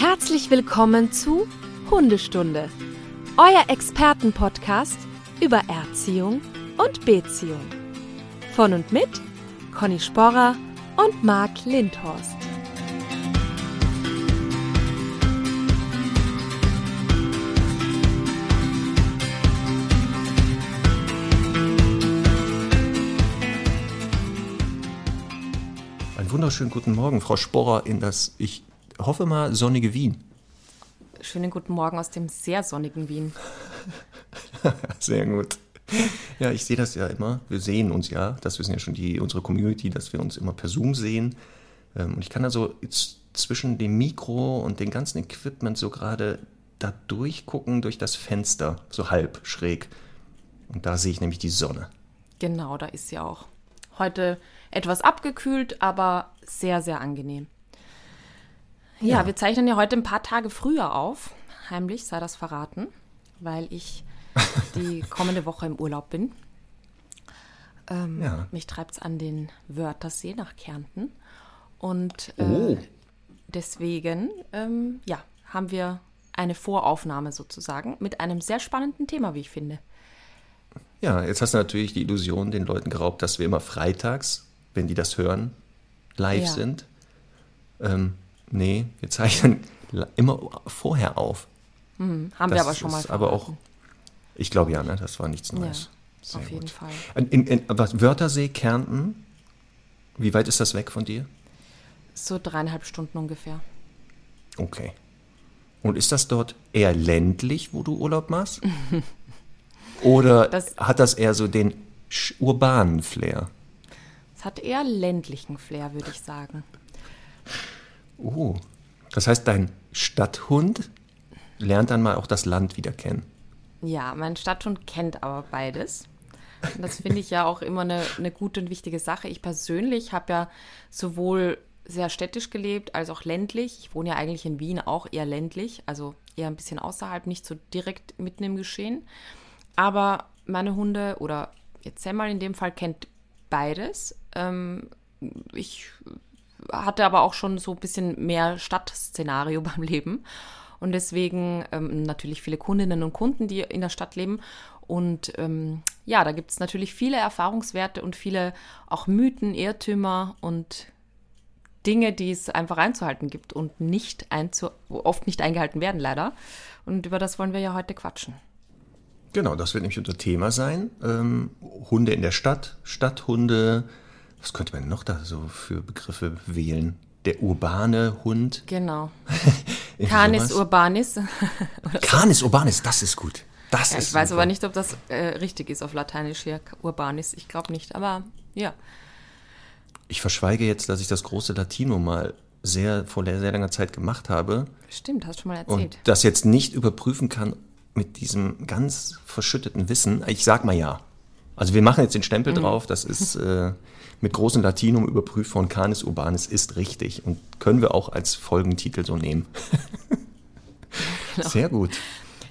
Herzlich willkommen zu Hundestunde, euer Expertenpodcast über Erziehung und Beziehung. Von und mit Conny Sporrer und Marc Lindhorst. Einen wunderschönen guten Morgen, Frau Sporrer, in das, ich hoffe mal, sonnige Wien. Schönen guten Morgen aus dem sehr sonnigen Wien. Sehr gut. Ja, ich sehe das ja immer. Wir sehen uns ja. Das wissen ja schon die, unsere Community, dass wir uns immer per Zoom sehen. Ähm, Und ich kann also jetzt zwischen dem Mikro und dem ganzen Equipment so gerade da durchgucken durch das Fenster, so halb schräg. Und da sehe ich nämlich die Sonne. Genau, da ist sie auch. Heute etwas abgekühlt, aber sehr, sehr angenehm. Ja, Ja. wir zeichnen ja heute ein paar Tage früher auf. Heimlich sei das verraten, weil ich die kommende Woche im Urlaub bin. Ähm, Ja. Mich treibt es an den Wörthersee nach Kärnten. Und äh, Oh. deswegen, ähm, ja, haben wir eine Voraufnahme sozusagen mit einem sehr spannenden Thema, wie ich finde. Ja, jetzt hast du natürlich die Illusion den Leuten geraubt, dass wir immer freitags, wenn die das hören, live Ja. sind. Ähm, nee, wir zeichnen immer vorher auf. Hm, haben wir Das aber schon mal ist aber auch, ich glaube ja, ne, das war nichts Neues. Ja, auf jeden Fall. In, in, aber Wörthersee, Kärnten, wie weit ist das weg von dir? So dreieinhalb Stunden ungefähr. Okay. Und ist das dort eher ländlich, wo du Urlaub machst? Oder Das- hat das eher so den urbanen Flair? Es hat eher ländlichen Flair, würde ich sagen. Oh, das heißt, dein Stadthund lernt dann mal auch das Land wieder kennen. Ja, mein Stadthund kennt aber beides. Und das finde ich ja auch immer eine, eine gute und wichtige Sache. Ich persönlich habe ja sowohl sehr städtisch gelebt als auch ländlich. Ich wohne ja eigentlich in Wien auch eher ländlich, also eher ein bisschen außerhalb, nicht so direkt mitten im Geschehen. Aber meine Hunde oder jetzt Semmel in dem Fall kennt beides. Ähm, ich hatte aber auch schon so ein bisschen mehr Stadtszenario beim Leben. Und deswegen ähm, natürlich viele Kundinnen und Kunden, die in der Stadt leben. Und ähm, ja, da gibt es natürlich viele Erfahrungswerte und viele auch Mythen, Irrtümer und Dinge, die es einfach einzuhalten gibt und nicht einzu oft nicht eingehalten werden, leider. Und über das wollen wir ja heute quatschen. Genau, das wird nämlich unser Thema sein. Ähm, Hunde in der Stadt, Stadthunde. Was könnte man noch da so für Begriffe wählen? Der urbane Hund. Genau. Canis urbanis. Canis urbanis, das ist gut. Das Ja, ist ich weiß super. aber nicht, ob das äh, richtig ist auf Lateinisch hier, urbanis. Ich glaube nicht, aber ja. Ich verschweige jetzt, dass ich das große Latino mal sehr vor sehr langer Zeit gemacht habe Stimmt, hast schon mal und erzählt. das jetzt nicht überprüfen kann mit diesem ganz verschütteten Wissen. Ich sag mal ja. Also wir machen jetzt den Stempel Mhm. drauf, das ist äh, mit großem Latinum überprüft von Canis Urbanis ist richtig und können wir auch als Folgentitel so nehmen. Genau. Sehr gut.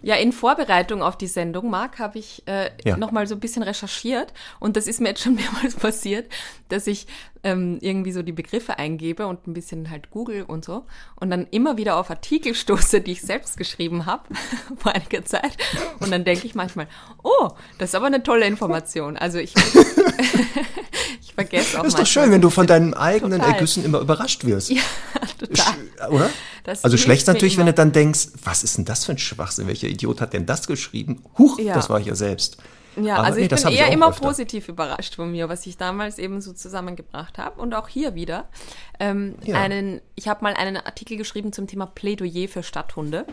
Ja, in Vorbereitung auf die Sendung, Marc, habe ich äh, Ja. noch mal so ein bisschen recherchiert und das ist mir jetzt schon mehrmals passiert, dass ich ähm, irgendwie so die Begriffe eingebe und ein bisschen halt google und so und dann immer wieder auf Artikel stoße, die ich selbst geschrieben habe vor einiger Zeit und dann denke ich manchmal, oh, das ist aber eine tolle Information. Also ich, ich vergesse auch Das ist doch schön, wenn du von deinen eigenen Total. Ergüssen immer überrascht wirst. Ja, total. Sch- Oder? Das also schlecht natürlich, wenn du dann denkst, was ist denn das für ein Schwachsinn? Welcher Idiot hat denn das geschrieben? Huch, Ja. das war ich ja selbst. Ja, Aber also nee, ich bin ich eher auch immer öfter. positiv überrascht von mir, was ich damals eben so zusammengebracht habe und auch hier wieder. Ähm, Ja. einen, ich habe mal einen Artikel geschrieben zum Thema Plädoyer für Stadthunde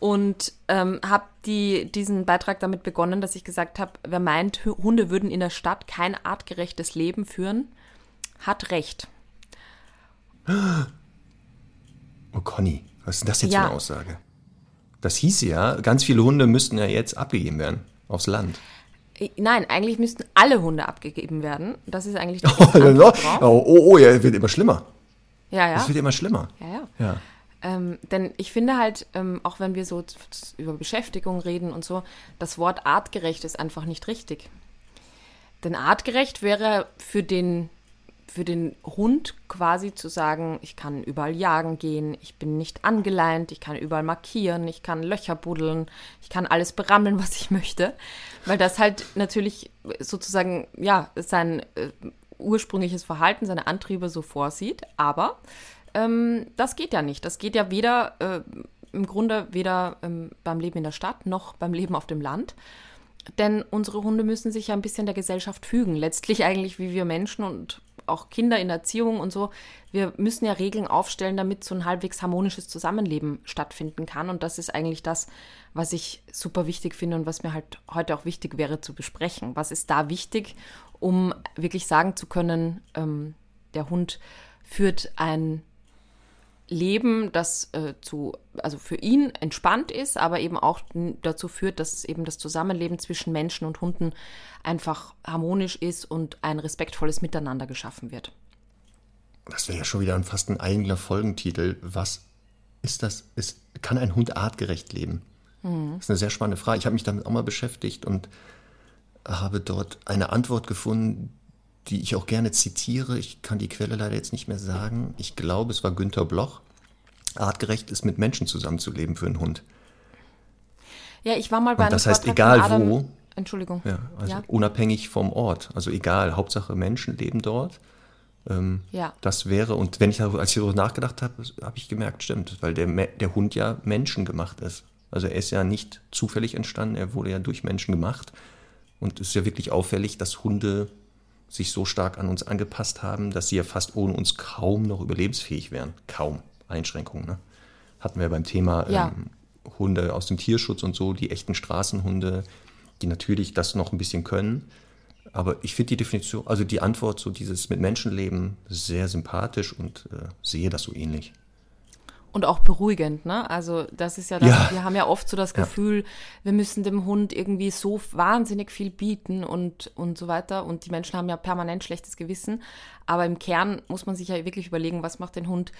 und ähm, habe die, diesen Beitrag damit begonnen, dass ich gesagt habe, wer meint, Hu- Hunde würden in der Stadt kein artgerechtes Leben führen, hat recht. Oh Conny, was ist denn das jetzt Ja. für eine Aussage? Das hieß ja, ganz viele Hunde müssten ja jetzt abgegeben werden aufs Land. Nein, eigentlich müssten alle Hunde abgegeben werden. Das ist eigentlich Oh, oh, oh, oh, ja, wird immer schlimmer. Ja, ja. Es wird immer schlimmer. ja, ja. Ja. Ähm, denn ich finde halt, ähm, auch wenn wir so über Beschäftigung reden und so, das Wort artgerecht ist einfach nicht richtig. Denn artgerecht wäre für den für den Hund quasi zu sagen, ich kann überall jagen gehen, ich bin nicht angeleint, ich kann überall markieren, ich kann Löcher buddeln, ich kann alles berammeln, was ich möchte, weil das halt natürlich sozusagen, ja, sein äh, ursprüngliches Verhalten, seine Antriebe so vorsieht, aber ähm, das geht ja nicht. Das geht ja weder äh, im Grunde weder ähm, beim Leben in der Stadt noch beim Leben auf dem Land. Denn unsere Hunde müssen sich ja ein bisschen der Gesellschaft fügen. Letztlich eigentlich wie wir Menschen und auch Kinder in Erziehung und so. Wir müssen ja Regeln aufstellen, damit so ein halbwegs harmonisches Zusammenleben stattfinden kann. Und das ist eigentlich das, was ich super wichtig finde und was mir halt heute auch wichtig wäre zu besprechen. Was ist da wichtig, um wirklich sagen zu können, ähm, der Hund führt ein Leben, das äh, zu, also für ihn entspannt ist, aber eben auch dazu führt, dass eben das Zusammenleben zwischen Menschen und Hunden einfach harmonisch ist und ein respektvolles Miteinander geschaffen wird. Das wäre ja schon wieder fast ein eigener Folgentitel. Was ist das? Ist, kann ein Hund artgerecht leben? Mhm. Das ist eine sehr spannende Frage. Ich habe mich damit auch mal beschäftigt und habe dort eine Antwort gefunden, die ich auch gerne zitiere. Ich kann die Quelle leider jetzt nicht mehr sagen. Ich glaube, es war Günter Bloch. Artgerecht ist, mit Menschen zusammenzuleben für einen Hund. Ja, ich war mal bei Und Das heißt, egal wo. Entschuldigung. Ja, also ja. unabhängig vom Ort. Also egal, Hauptsache Menschen leben dort. Ähm, ja. Das wäre, und wenn ich als ich darüber nachgedacht habe, habe ich gemerkt, stimmt, weil der, der Hund ja menschengemacht ist. Also er ist ja nicht zufällig entstanden, er wurde ja durch Menschen gemacht. Und es ist ja wirklich auffällig, dass Hunde sich so stark an uns angepasst haben, dass sie ja fast ohne uns kaum noch überlebensfähig wären. Kaum. Einschränkungen. Ne? Hatten wir beim Thema ja. ähm, Hunde aus dem Tierschutz und so, die echten Straßenhunde, die natürlich das noch ein bisschen können. Aber ich finde die Definition, also die Antwort, so dieses mit Menschenleben, sehr sympathisch und äh, sehe das so ähnlich und auch beruhigend, ne? Also das ist ja, das, Ja. wir haben ja oft so das Ja. Gefühl, wir müssen dem Hund irgendwie so wahnsinnig viel bieten und, und so weiter. Und die Menschen haben ja permanent schlechtes Gewissen. Aber im Kern muss man sich ja wirklich überlegen, was macht den Hund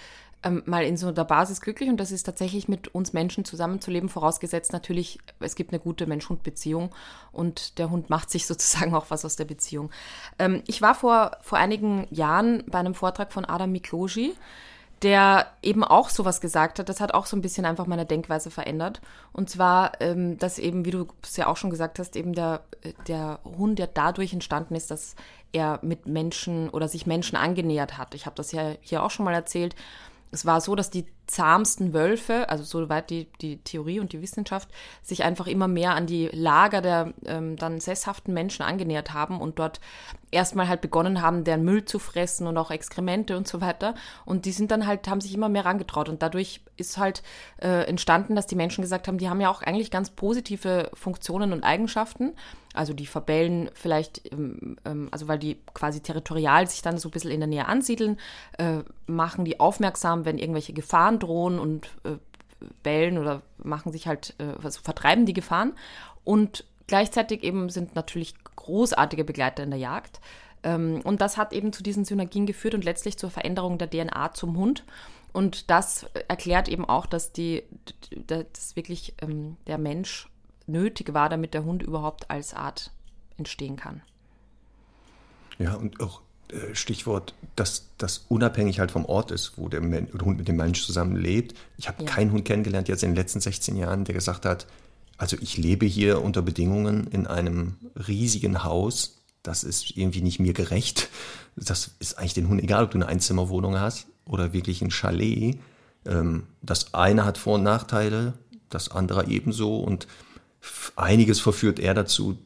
ähm, mal in so der Basis glücklich. Und das ist tatsächlich mit uns Menschen zusammenzuleben, vorausgesetzt natürlich, es gibt eine gute Mensch-Hund-Beziehung und der Hund macht sich sozusagen auch was aus der Beziehung. Ähm, ich war vor, vor einigen Jahren bei einem Vortrag von Adam Mikloji der eben auch sowas gesagt hat. Das hat auch so ein bisschen einfach meine Denkweise verändert. Und zwar, ähm, dass eben, wie du es ja auch schon gesagt hast, eben der, der Hund, der dadurch entstanden ist, dass er mit Menschen oder sich Menschen angenähert hat. Ich habe das ja hier auch schon mal erzählt. Es war so, dass die zahmsten Wölfe, also soweit die, die Theorie und die Wissenschaft, sich einfach immer mehr an die Lager der ähm, dann sesshaften Menschen angenähert haben und dort erstmal halt begonnen haben, deren Müll zu fressen und auch Exkremente und so weiter. Und die sind dann halt, haben sich immer mehr rangetraut. Und dadurch ist halt äh, entstanden, dass die Menschen gesagt haben, die haben ja auch eigentlich ganz positive Funktionen und Eigenschaften. Also die verbellen vielleicht, ähm, ähm, also weil die quasi territorial sich dann so ein bisschen in der Nähe ansiedeln, äh, machen die aufmerksam, wenn irgendwelche Gefahren drohen und äh, bellen oder machen sich halt, äh, also vertreiben die Gefahren. Und gleichzeitig eben sind natürlich großartige Begleiter in der Jagd. Ähm, und das hat eben zu diesen Synergien geführt und letztlich zur Veränderung der DNA zum Hund. Und das erklärt eben auch, dass die, dass wirklich ähm, der Mensch nötig war, damit der Hund überhaupt als Art entstehen kann. Ja, und auch Stichwort, dass das unabhängig halt vom Ort ist, wo der Men Hund mit dem Mensch zusammenlebt. Ich habe Ja. keinen Hund kennengelernt jetzt in den letzten 16 Jahren, der gesagt hat, also ich lebe hier unter Bedingungen in einem riesigen Haus, das ist irgendwie nicht mir gerecht. Das ist eigentlich den Hund egal, ob du eine Einzimmerwohnung hast oder wirklich ein Chalet. Ähm, das eine hat Vor- und Nachteile, das andere ebenso und einiges verführt er dazu,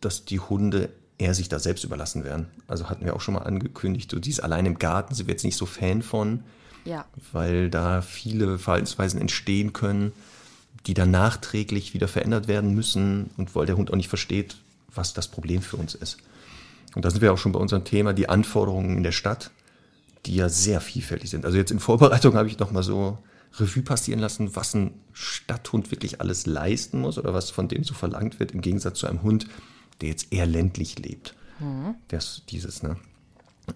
dass die Hunde eher sich da selbst überlassen werden. Also hatten wir auch schon mal angekündigt, so dies allein im Garten sind wir jetzt nicht so Fan von, Ja. weil da viele Verhaltensweisen entstehen können, die dann nachträglich wieder verändert werden müssen und weil der Hund auch nicht versteht, was das Problem für uns ist. Und da sind wir auch schon bei unserem Thema, die Anforderungen in der Stadt, die ja sehr vielfältig sind. Also jetzt in Vorbereitung habe ich noch mal so Revue passieren lassen, was ein Stadthund wirklich alles leisten muss oder was von dem so verlangt wird, im Gegensatz zu einem Hund, der jetzt eher ländlich lebt. Das, dieses, ne?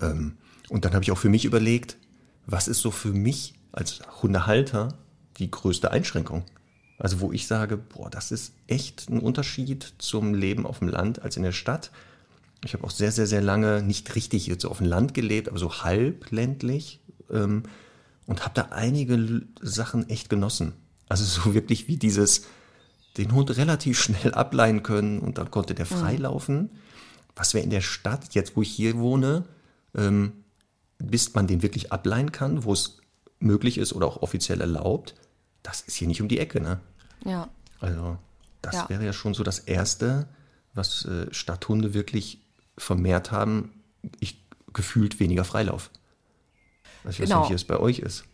Ähm, und dann habe ich auch für mich überlegt, was ist so für mich als Hundehalter die größte Einschränkung? Also wo ich sage, boah, das ist echt ein Unterschied zum Leben auf dem Land als in der Stadt. Ich habe auch sehr, sehr, sehr lange nicht richtig jetzt auf dem Land gelebt, aber so halb ländlich ähm, und habe da einige Sachen echt genossen. Also so wirklich wie dieses, den Hund relativ schnell ableihen können und dann konnte der frei laufen. Was wir in der Stadt, jetzt wo ich hier wohne, ähm, bis man den wirklich ableihen kann, wo es möglich ist oder auch offiziell erlaubt, das ist hier nicht um die Ecke, ne? Ja. Also das Ja. wäre ja schon so das Erste, was äh, Stadthunde wirklich vermehrt haben. Ich gefühlt weniger Freilauf. Ich weiß Genau. nicht, wie es bei euch ist.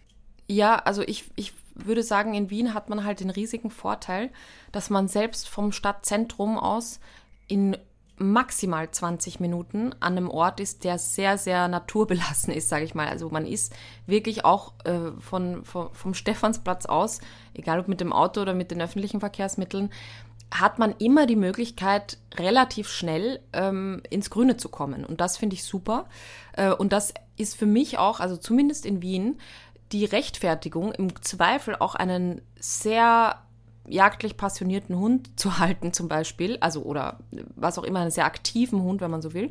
Ja, also ich, ich würde sagen, in Wien hat man halt den riesigen Vorteil, dass man selbst vom Stadtzentrum aus in maximal 20 Minuten an einem Ort ist, der sehr, sehr naturbelassen ist, sage ich mal. Also man ist wirklich auch äh, von, von, vom Stephansplatz aus, egal ob mit dem Auto oder mit den öffentlichen Verkehrsmitteln, hat man immer die Möglichkeit, relativ schnell ähm, ins Grüne zu kommen. Und das finde ich super. Äh, und das ist für mich auch, also zumindest in Wien, die Rechtfertigung, im Zweifel auch einen sehr jagdlich passionierten Hund zu halten, zum Beispiel, also oder was auch immer, einen sehr aktiven Hund, wenn man so will,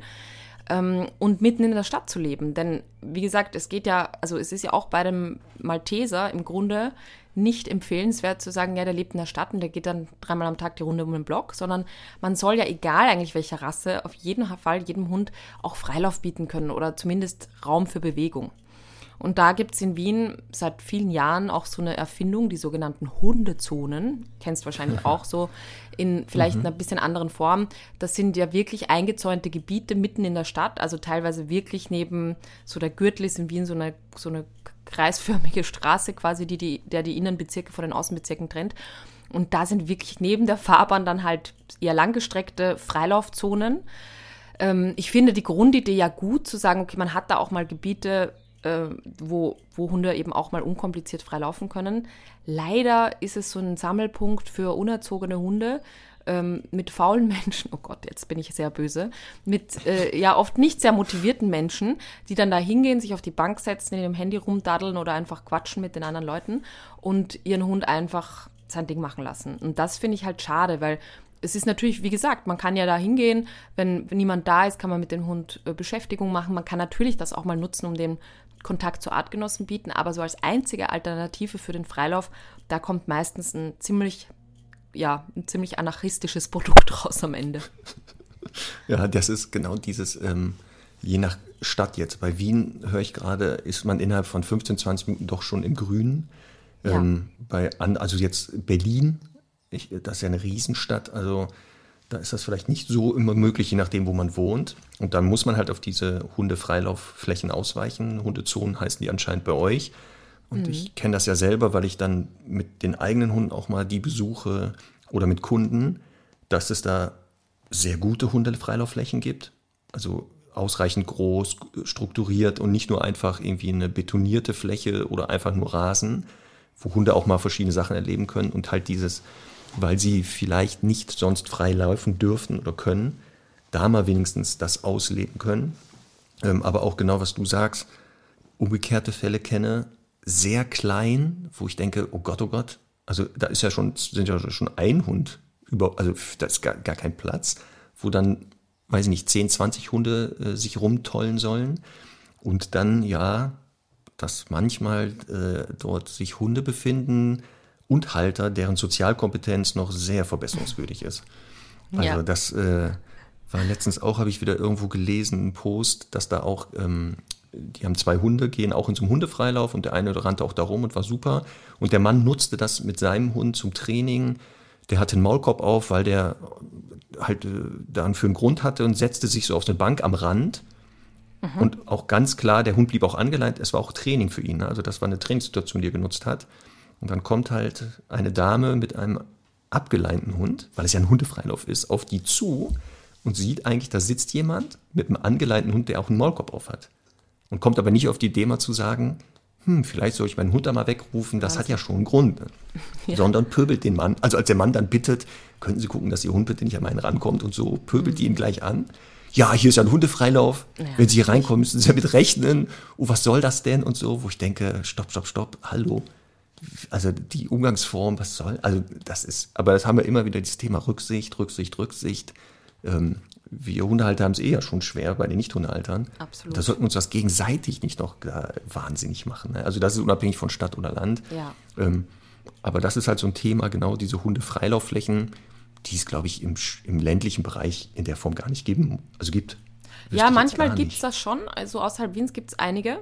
ähm, und mitten in der Stadt zu leben. Denn wie gesagt, es geht ja, also es ist ja auch bei dem Malteser im Grunde nicht empfehlenswert zu sagen, ja, der lebt in der Stadt und der geht dann dreimal am Tag die Runde um den Block, sondern man soll ja, egal eigentlich welcher Rasse, auf jeden Fall jedem Hund auch Freilauf bieten können oder zumindest Raum für Bewegung. Und da gibt es in Wien seit vielen Jahren auch so eine Erfindung, die sogenannten Hundezonen. Kennst wahrscheinlich auch so in vielleicht einer bisschen anderen Form. Das sind ja wirklich eingezäunte Gebiete mitten in der Stadt, also teilweise wirklich neben so der Gürtel ist in Wien so eine, so eine kreisförmige Straße quasi, die, die, der die Innenbezirke von den Außenbezirken trennt. Und da sind wirklich neben der Fahrbahn dann halt eher langgestreckte Freilaufzonen. Ähm, ich finde die Grundidee ja gut, zu sagen, okay, man hat da auch mal Gebiete, äh, wo, wo Hunde eben auch mal unkompliziert frei laufen können. Leider ist es so ein Sammelpunkt für unerzogene Hunde ähm, mit faulen Menschen, oh Gott, jetzt bin ich sehr böse, mit äh, ja oft nicht sehr motivierten Menschen, die dann da hingehen, sich auf die Bank setzen, in ihrem Handy rumdaddeln oder einfach quatschen mit den anderen Leuten und ihren Hund einfach sein Ding machen lassen. Und das finde ich halt schade, weil es ist natürlich, wie gesagt, man kann ja da hingehen, wenn, niemand da ist, kann man mit dem Hund äh, Beschäftigung machen. Man kann natürlich das auch mal nutzen, um den Kontakt zu Artgenossen bieten, aber so als einzige Alternative für den Freilauf, da kommt meistens ein ziemlich, ja, ein ziemlich anarchistisches Produkt raus am Ende. Ja, das ist genau dieses, ähm, je nach Stadt jetzt. Bei Wien höre ich gerade, ist man innerhalb von 15, 20 Minuten doch schon im Grünen. Ja. Ähm, bei, an, also jetzt Berlin, ich, das ist ja eine Riesenstadt, also da ist das vielleicht nicht so immer möglich, je nachdem, wo man wohnt. Und dann muss man halt auf diese Hundefreilaufflächen ausweichen. Hundezonen heißen die anscheinend bei euch. Und ich kenne das ja selber, weil ich dann mit den eigenen Hunden auch mal die besuche oder mit Kunden, dass es da sehr gute Hundefreilaufflächen gibt. Also ausreichend groß, strukturiert und nicht nur einfach irgendwie eine betonierte Fläche oder einfach nur Rasen, wo Hunde auch mal verschiedene Sachen erleben können und halt dieses, weil sie vielleicht nicht sonst frei laufen dürfen oder können, da mal wenigstens das ausleben können. Ähm, aber auch genau, was du sagst, umgekehrte Fälle kenne, sehr klein, wo ich denke, oh Gott, oh Gott, also da ist ja schon, sind ja schon ein Hund über, also da ist gar, gar kein Platz, wo dann, weiß ich nicht, 10, 20 Hunde äh, sich rumtollen sollen. Und dann, ja, dass manchmal äh, dort sich Hunde befinden und Halter, deren Sozialkompetenz noch sehr verbesserungswürdig ist. Also Ja. das äh, war letztens auch, habe ich wieder irgendwo gelesen, einen Post, dass da auch, ähm, die haben zwei Hunde, gehen auch in so einen Hundefreilauf und der eine rannte auch da rum und war super. Und der Mann nutzte das mit seinem Hund zum Training. Der hatte einen Maulkorb auf, weil der halt äh, dann für einen Grund hatte und setzte sich so auf eine Bank am Rand. Und auch ganz klar, der Hund blieb auch angeleint. Es war auch Training für ihn. ne? Also das war eine Trainingssituation, die er genutzt hat. Und dann kommt halt eine Dame mit einem abgeleinten Hund, weil es ja ein Hundefreilauf ist, auf die zu und sieht eigentlich, da sitzt jemand mit einem angeleinten Hund, der auch einen Maulkorb auf hat. Und kommt aber nicht auf die Idee mal zu sagen, hm, vielleicht soll ich meinen Hund da mal wegrufen, das hat ja schon einen Grund. Ne? Sondern pöbelt den Mann. Also als der Mann dann bittet, könnten Sie gucken, dass Ihr Hund bitte nicht an meinen rankommt und so, pöbelt die ihn gleich an. Ja, hier ist ja ein Hundefreilauf. Ja, Wenn Sie hier reinkommen, müssen Sie damit rechnen. Oh, was soll das denn? Und so, wo ich denke, stopp, stopp, stopp, hallo. Also die Umgangsform, was soll? Also das ist, aber das haben wir immer wieder, dieses Thema Rücksicht, Rücksicht, Rücksicht. Ähm, wir Hundehalter haben es eh ja schon schwer bei den Nicht-Hundehaltern. Absolut. Da sollten wir uns das gegenseitig nicht noch wahnsinnig machen. Ne? Also das ist unabhängig von Stadt oder Land. Ja. Ähm, aber das ist halt so ein Thema, genau diese Hundefreilaufflächen, die es, glaube ich, im, im ländlichen Bereich in der Form gar nicht geben, also gibt. Ja, manchmal gibt es das schon. Also außerhalb Wiens gibt es einige.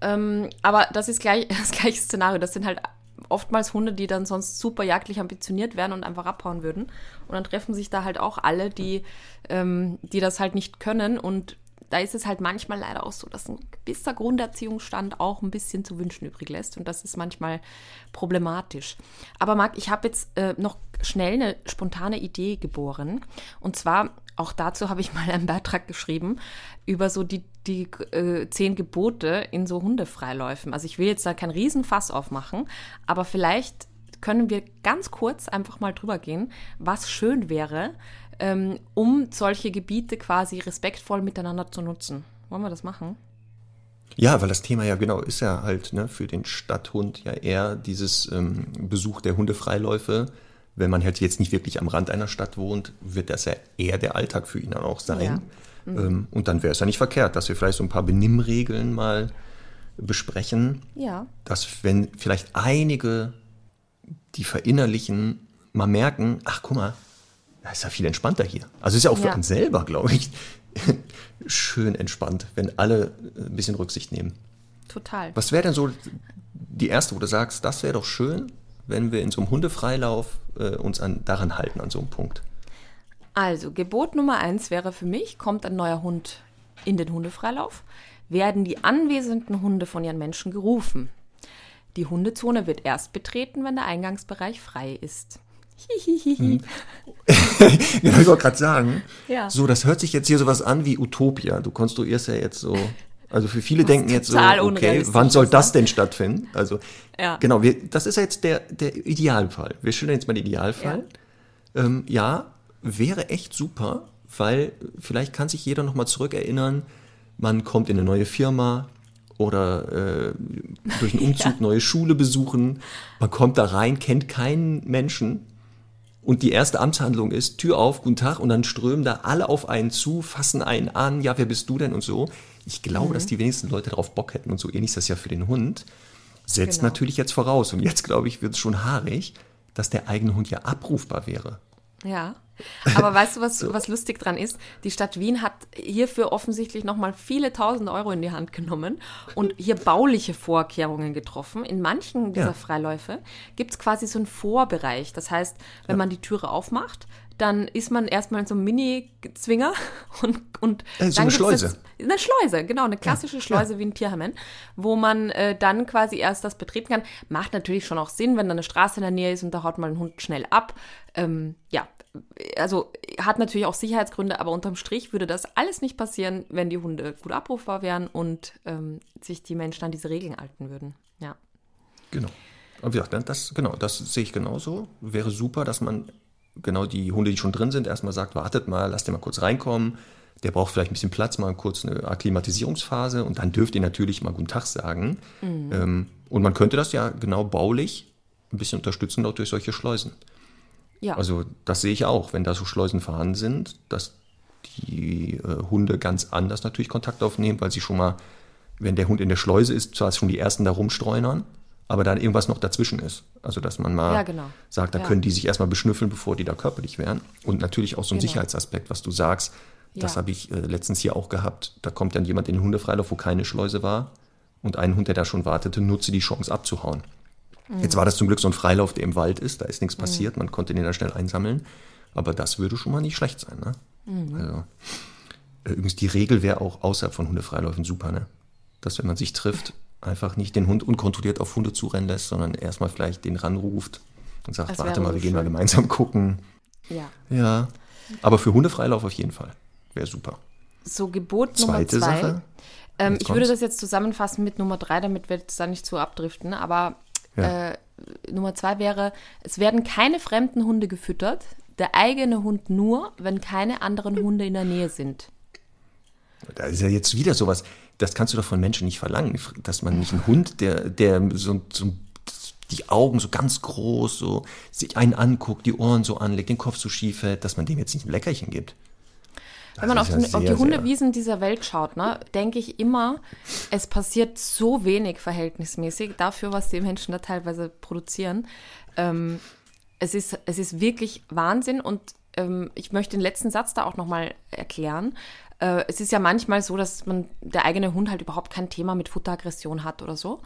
Ähm, aber das ist gleich das gleiche Szenario. Das sind halt oftmals Hunde, die dann sonst super jagdlich ambitioniert werden und einfach abhauen würden. Und dann treffen sich da halt auch alle, die, ähm, die das halt nicht können. Und da ist es halt manchmal leider auch so, dass ein gewisser Grunderziehungsstand auch ein bisschen zu wünschen übrig lässt. Und das ist manchmal problematisch. Aber Marc, ich habe jetzt äh, noch schnell eine spontane Idee geboren. Und zwar, auch dazu habe ich mal einen Beitrag geschrieben, über so die, die äh, zehn Gebote in so Hundefreiläufen. Also ich will jetzt da kein Riesenfass aufmachen, aber vielleicht können wir ganz kurz einfach mal drüber gehen, was schön wäre, ähm, um solche Gebiete quasi respektvoll miteinander zu nutzen. Wollen wir das machen? Ja, weil das Thema ja genau ist ja halt ne, für den Stadthund ja eher dieses ähm, Besuch der Hundefreiläufe. Wenn man halt jetzt nicht wirklich am Rand einer Stadt wohnt, wird das ja eher der Alltag für ihn dann auch sein. Ähm, und dann wäre es ja nicht verkehrt, dass wir vielleicht so ein paar Benimmregeln mal besprechen, Ja. dass wenn vielleicht einige, die verinnerlichen, mal merken, ach guck mal, da ist ja viel entspannter hier. Also ist ja auch für Ja. uns selber, glaube ich, schön entspannt, wenn alle äh, ein bisschen Rücksicht nehmen. Total. Was wäre denn so die erste, wo du sagst, das wäre doch schön, wenn wir in so einem Hundefreilauf äh, uns an, daran halten, an so einem Punkt? Also, Gebot Nummer eins wäre für mich, kommt ein neuer Hund in den Hundefreilauf, werden die anwesenden Hunde von ihren Menschen gerufen. Die Hundezone wird erst betreten, wenn der Eingangsbereich frei ist. Hihihihi. Genau, ich wollte gerade sagen, Ja. so, das hört sich jetzt hier sowas an wie Utopia. Du konstruierst ja jetzt so, also für viele denken jetzt so, okay, wann soll ist, ne? das denn stattfinden? Also, Ja. genau, wir, das ist ja jetzt der, der Idealfall. Wir schildern jetzt mal den Idealfall. Ähm, ja, wäre echt super, weil vielleicht kann sich jeder nochmal zurückerinnern, man kommt in eine neue Firma oder äh, durch einen Umzug neue Schule besuchen, man kommt da rein, kennt keinen Menschen und die erste Amtshandlung ist Tür auf, guten Tag und dann strömen da alle auf einen zu, fassen einen an, ja, wer bist du denn und so. Ich glaube, dass die wenigsten Leute darauf Bock hätten und so ähnlich ist das ja für den Hund. Setzt Genau. natürlich jetzt voraus und jetzt glaube ich, wird es schon haarig, dass der eigene Hund ja abrufbar wäre. Ja. Aber weißt du, was, was lustig dran ist? Die Stadt Wien hat hierfür offensichtlich nochmal viele tausend Euro in die Hand genommen und hier bauliche Vorkehrungen getroffen. In manchen dieser Ja. Freiläufe gibt es quasi so einen Vorbereich. Das heißt, wenn man die Türe aufmacht, dann ist man erstmal in so einem Mini-Zwinger und, und Äh, so dann eine Schleuse. jetzt- eine Schleuse, genau, eine klassische Schleuse wie ein Tierheimen, wo man äh, dann quasi erst das betreten kann. Macht natürlich schon auch Sinn, wenn da eine Straße in der Nähe ist und da haut man einen Hund schnell ab. Ähm, ja, also hat natürlich auch Sicherheitsgründe, aber unterm Strich würde das alles nicht passieren, wenn die Hunde gut abrufbar wären und ähm, sich die Menschen an diese Regeln halten würden. Ja. Genau. Und wie gesagt, das, genau, das sehe ich genauso. Wäre super, dass man genau die Hunde, die schon drin sind, erstmal sagt, wartet mal, lasst den mal kurz reinkommen. Der braucht vielleicht ein bisschen Platz, mal kurz eine Akklimatisierungsphase und dann dürft ihr natürlich mal guten Tag sagen. Ähm, und man könnte das ja genau baulich ein bisschen unterstützen, auch durch solche Schleusen. Ja. Also das sehe ich auch, wenn da so Schleusen vorhanden sind, dass die äh, Hunde ganz anders natürlich Kontakt aufnehmen, weil sie schon mal, wenn der Hund in der Schleuse ist, zwar schon die ersten da rumstreunern, aber dann irgendwas noch dazwischen ist. Also dass man mal Ja, genau. sagt, da Ja. können die sich erstmal beschnüffeln, bevor die da körperlich wären. Und natürlich auch so ein Genau. Sicherheitsaspekt, was du sagst. Das Ja. habe ich äh, letztens hier auch gehabt. Da kommt dann jemand in den Hundefreilauf, wo keine Schleuse war. Und ein Hund, der da schon wartete, nutze die Chance abzuhauen. Mhm. Jetzt war das zum Glück so ein Freilauf, der im Wald ist, da ist nichts passiert, man konnte den da schnell einsammeln. Aber das würde schon mal nicht schlecht sein. Ne? Mhm. Also, äh, übrigens, die Regel wäre auch außerhalb von Hundefreiläufen super, ne? Dass wenn man sich trifft, einfach nicht den Hund unkontrolliert auf Hunde zurennen lässt, sondern erstmal vielleicht den ranruft und sagt, Das warte mal, wir gehen mal gemeinsam gucken. ja. Ja. Aber für Hundefreilauf auf jeden Fall. Wäre super. So, Gebot Zweite Nummer zwei. Sache. Ähm, ich würde das jetzt zusammenfassen mit Nummer drei, damit wir jetzt da nicht zu abdriften. Aber Ja. äh, Nummer zwei wäre, es werden keine fremden Hunde gefüttert, der eigene Hund nur, wenn keine anderen Hunde in der Nähe sind. Da ist ja jetzt wieder sowas, das kannst du doch von Menschen nicht verlangen, dass man nicht einen Hund, der, der so, so die Augen so ganz groß, so sich einen anguckt, die Ohren so anlegt, den Kopf so schief hält, dass man dem jetzt nicht ein Leckerchen gibt. wenn man auf, den, ja auf die sehr, Hundewiesen dieser Welt schaut, ne, denke ich immer, es passiert so wenig verhältnismäßig dafür, was die Menschen da teilweise produzieren. Ähm, es, ist, es ist wirklich Wahnsinn und ähm, ich möchte den letzten Satz da auch nochmal erklären. Äh, es ist ja manchmal so, dass man der eigene Hund halt überhaupt kein Thema mit Futteraggression hat oder so.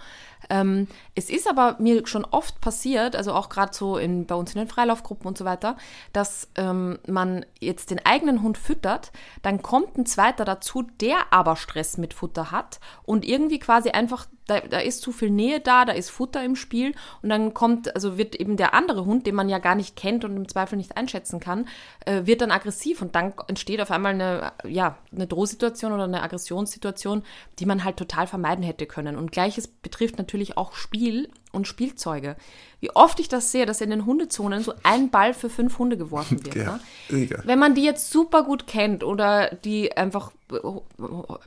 Ähm, es ist aber mir schon oft passiert, also auch gerade so in, bei uns in den Freilaufgruppen und so weiter, dass ähm, man jetzt den eigenen Hund füttert, dann kommt ein zweiter dazu, der aber Stress mit Futter hat und irgendwie quasi einfach, da, da ist zu viel Nähe da, da ist Futter im Spiel und dann kommt, also wird eben der andere Hund, den man ja gar nicht kennt und im Zweifel nicht einschätzen kann, äh, wird dann aggressiv und dann entsteht auf einmal eine, ja, eine Drohsituation oder eine Aggressionssituation, die man halt total vermeiden hätte können. Und gleiches betrifft natürlich auch Spiel und Spielzeuge. Wie oft ich das sehe, dass in den Hundezonen so ein Ball für fünf Hunde geworfen wird. Ja, ne? Wenn man die jetzt super gut kennt oder die einfach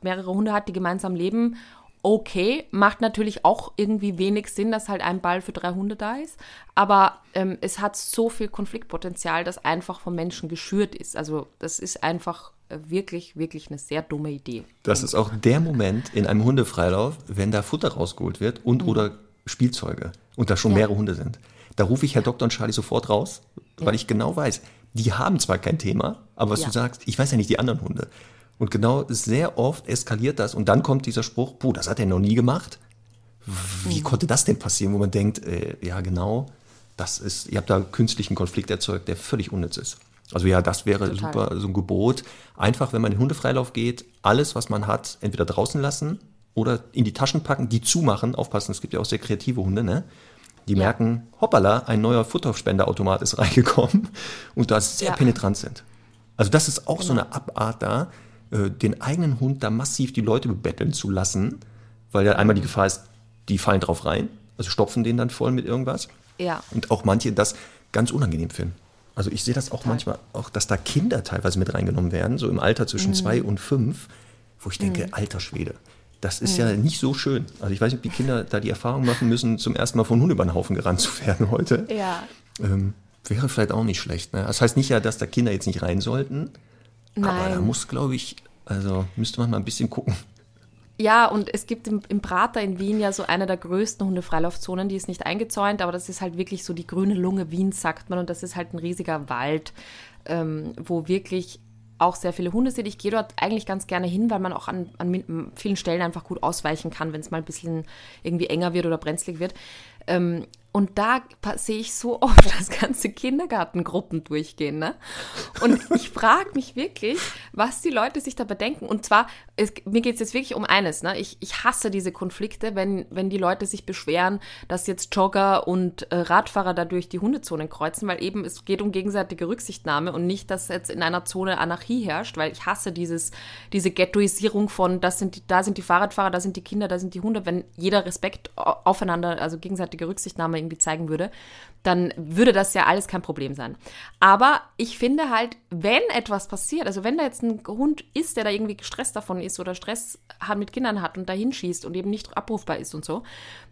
mehrere Hunde hat, die gemeinsam leben, okay, macht natürlich auch irgendwie wenig Sinn, dass halt ein Ball für drei Hunde da ist. Aber ähm, es hat so viel Konfliktpotenzial, das einfach vom Menschen geschürt ist. Also das ist einfach wirklich, wirklich eine sehr dumme Idee. Das ist auch der Moment in einem Hundefreilauf, wenn da Futter rausgeholt wird und oder Spielzeuge und da schon Mhm. Ja. mehrere Hunde sind. Da rufe ich Herr Doktor und Charlie sofort raus, weil ich genau weiß, die haben zwar kein Thema, aber was Ja. du sagst, ich weiß ja nicht die anderen Hunde. Und genau sehr oft eskaliert das und dann kommt dieser Spruch, puh, das hat er noch nie gemacht. Mhm. Wie konnte das denn passieren, wo man denkt, äh, ja genau, das ist, ihr habt da künstlichen Konflikt erzeugt, der völlig unnütz ist. Also ja, das wäre Total. super, so ein Gebot. Einfach, wenn man in den Hundefreilauf geht, alles, was man hat, entweder draußen lassen oder in die Taschen packen, die zumachen. Aufpassen, es gibt ja auch sehr kreative Hunde, ne? Die Ja. merken, hoppala, ein neuer Futterspenderautomat ist reingekommen und da sehr Ja. penetrant sind. Also das ist auch so Genau. eine Abart da, äh, den eigenen Hund da massiv die Leute bebetteln zu lassen, weil ja einmal die Gefahr ist, die fallen drauf rein, also stopfen den dann voll mit irgendwas. Ja. Und auch manche das ganz unangenehm finden. Also ich sehe das auch manchmal, auch dass da Kinder teilweise mit reingenommen werden, so im Alter zwischen Mhm. zwei und fünf, wo ich denke, alter Schwede, das ist ja nicht so schön. Also ich weiß nicht, ob die Kinder da die Erfahrung machen müssen, zum ersten Mal von Hund über den Haufen gerannt zu werden heute. Ja. Ähm, wäre vielleicht auch nicht schlecht. Ne? Das heißt nicht ja, dass da Kinder jetzt nicht rein sollten, aber da Nein. muss, glaube ich, also müsste man mal ein bisschen gucken. Ja, und es gibt im, im Prater in Wien ja so eine der größten Hundefreilaufzonen, die ist nicht eingezäunt, aber das ist halt wirklich so die grüne Lunge Wiens, sagt man. Und das ist halt ein riesiger Wald, ähm, wo wirklich auch sehr viele Hunde sind. Ich gehe dort eigentlich ganz gerne hin, weil man auch an, an vielen Stellen einfach gut ausweichen kann, wenn es mal ein bisschen irgendwie enger wird oder brenzlig wird. Ähm, und da sehe ich so oft, dass ganze Kindergartengruppen durchgehen. Ne? Und ich frage mich wirklich, was die Leute sich dabei denken. Und zwar, es, mir geht es jetzt wirklich um eines. Ne? Ich, ich hasse diese Konflikte, wenn, wenn die Leute sich beschweren, dass jetzt Jogger und äh, Radfahrer dadurch die Hundezonen kreuzen, weil eben es geht um gegenseitige Rücksichtnahme und nicht, dass jetzt in einer Zone Anarchie herrscht, weil ich hasse dieses, diese Ghettoisierung von, das sind die, da sind die Fahrradfahrer, da sind die Kinder, da sind die Hunde. Wenn jeder Respekt au- aufeinander, also gegenseitige Rücksichtnahme irgendwie zeigen würde, dann würde das ja alles kein Problem sein. Aber ich finde halt, wenn etwas passiert, also wenn da jetzt ein Hund ist, der da irgendwie gestresst davon ist oder Stress mit Kindern hat und dahin schießt und eben nicht abrufbar ist und so,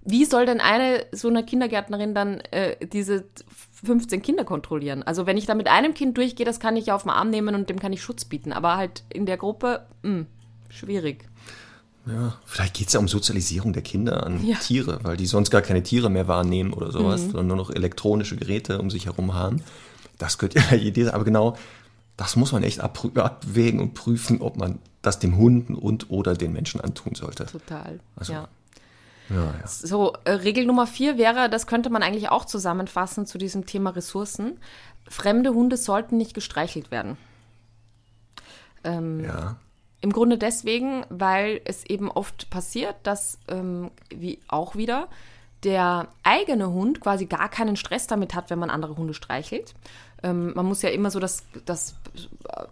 wie soll denn eine so eine Kindergärtnerin dann äh, diese 15 Kinder kontrollieren? Also wenn ich da mit einem Kind durchgehe, das kann ich ja auf den Arm nehmen und dem kann ich Schutz bieten, aber halt in der Gruppe, mh, schwierig. Ja, vielleicht geht es ja um Sozialisierung der Kinder an Ja. Tiere, weil die sonst gar keine Tiere mehr wahrnehmen oder sowas, Mhm. sondern nur noch elektronische Geräte um sich herum haben. Das könnte ja die Idee sein, aber genau das muss man echt abwägen und prüfen, ob man das dem Hunden und oder den Menschen antun sollte. Total. Also, ja. Ja, ja. So, äh, Regel Nummer vier wäre, das könnte man eigentlich auch zusammenfassen zu diesem Thema Ressourcen. Fremde Hunde sollten nicht gestreichelt werden. Ähm, ja. Im Grunde deswegen, weil es eben oft passiert, dass, ähm, wie auch wieder, der eigene Hund quasi gar keinen Stress damit hat, wenn man andere Hunde streichelt. Ähm, man muss ja immer so das, das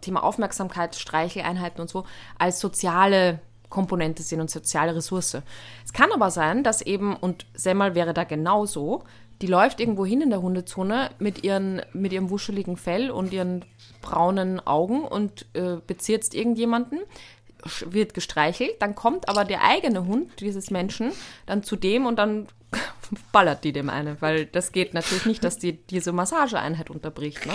Thema Aufmerksamkeit, Streicheleinheiten und so als soziale Komponente sehen und soziale Ressource. Es kann aber sein, dass eben, und Semmel wäre da genauso, die läuft irgendwo hin in der Hundezone mit, ihren, mit ihrem wuscheligen Fell und ihren braunen Augen und äh, bezirzt irgendjemanden, wird gestreichelt, dann kommt aber der eigene Hund dieses Menschen dann zu dem und dann ballert die dem eine, weil das geht natürlich nicht, dass die diese Massageeinheit unterbricht. Ne?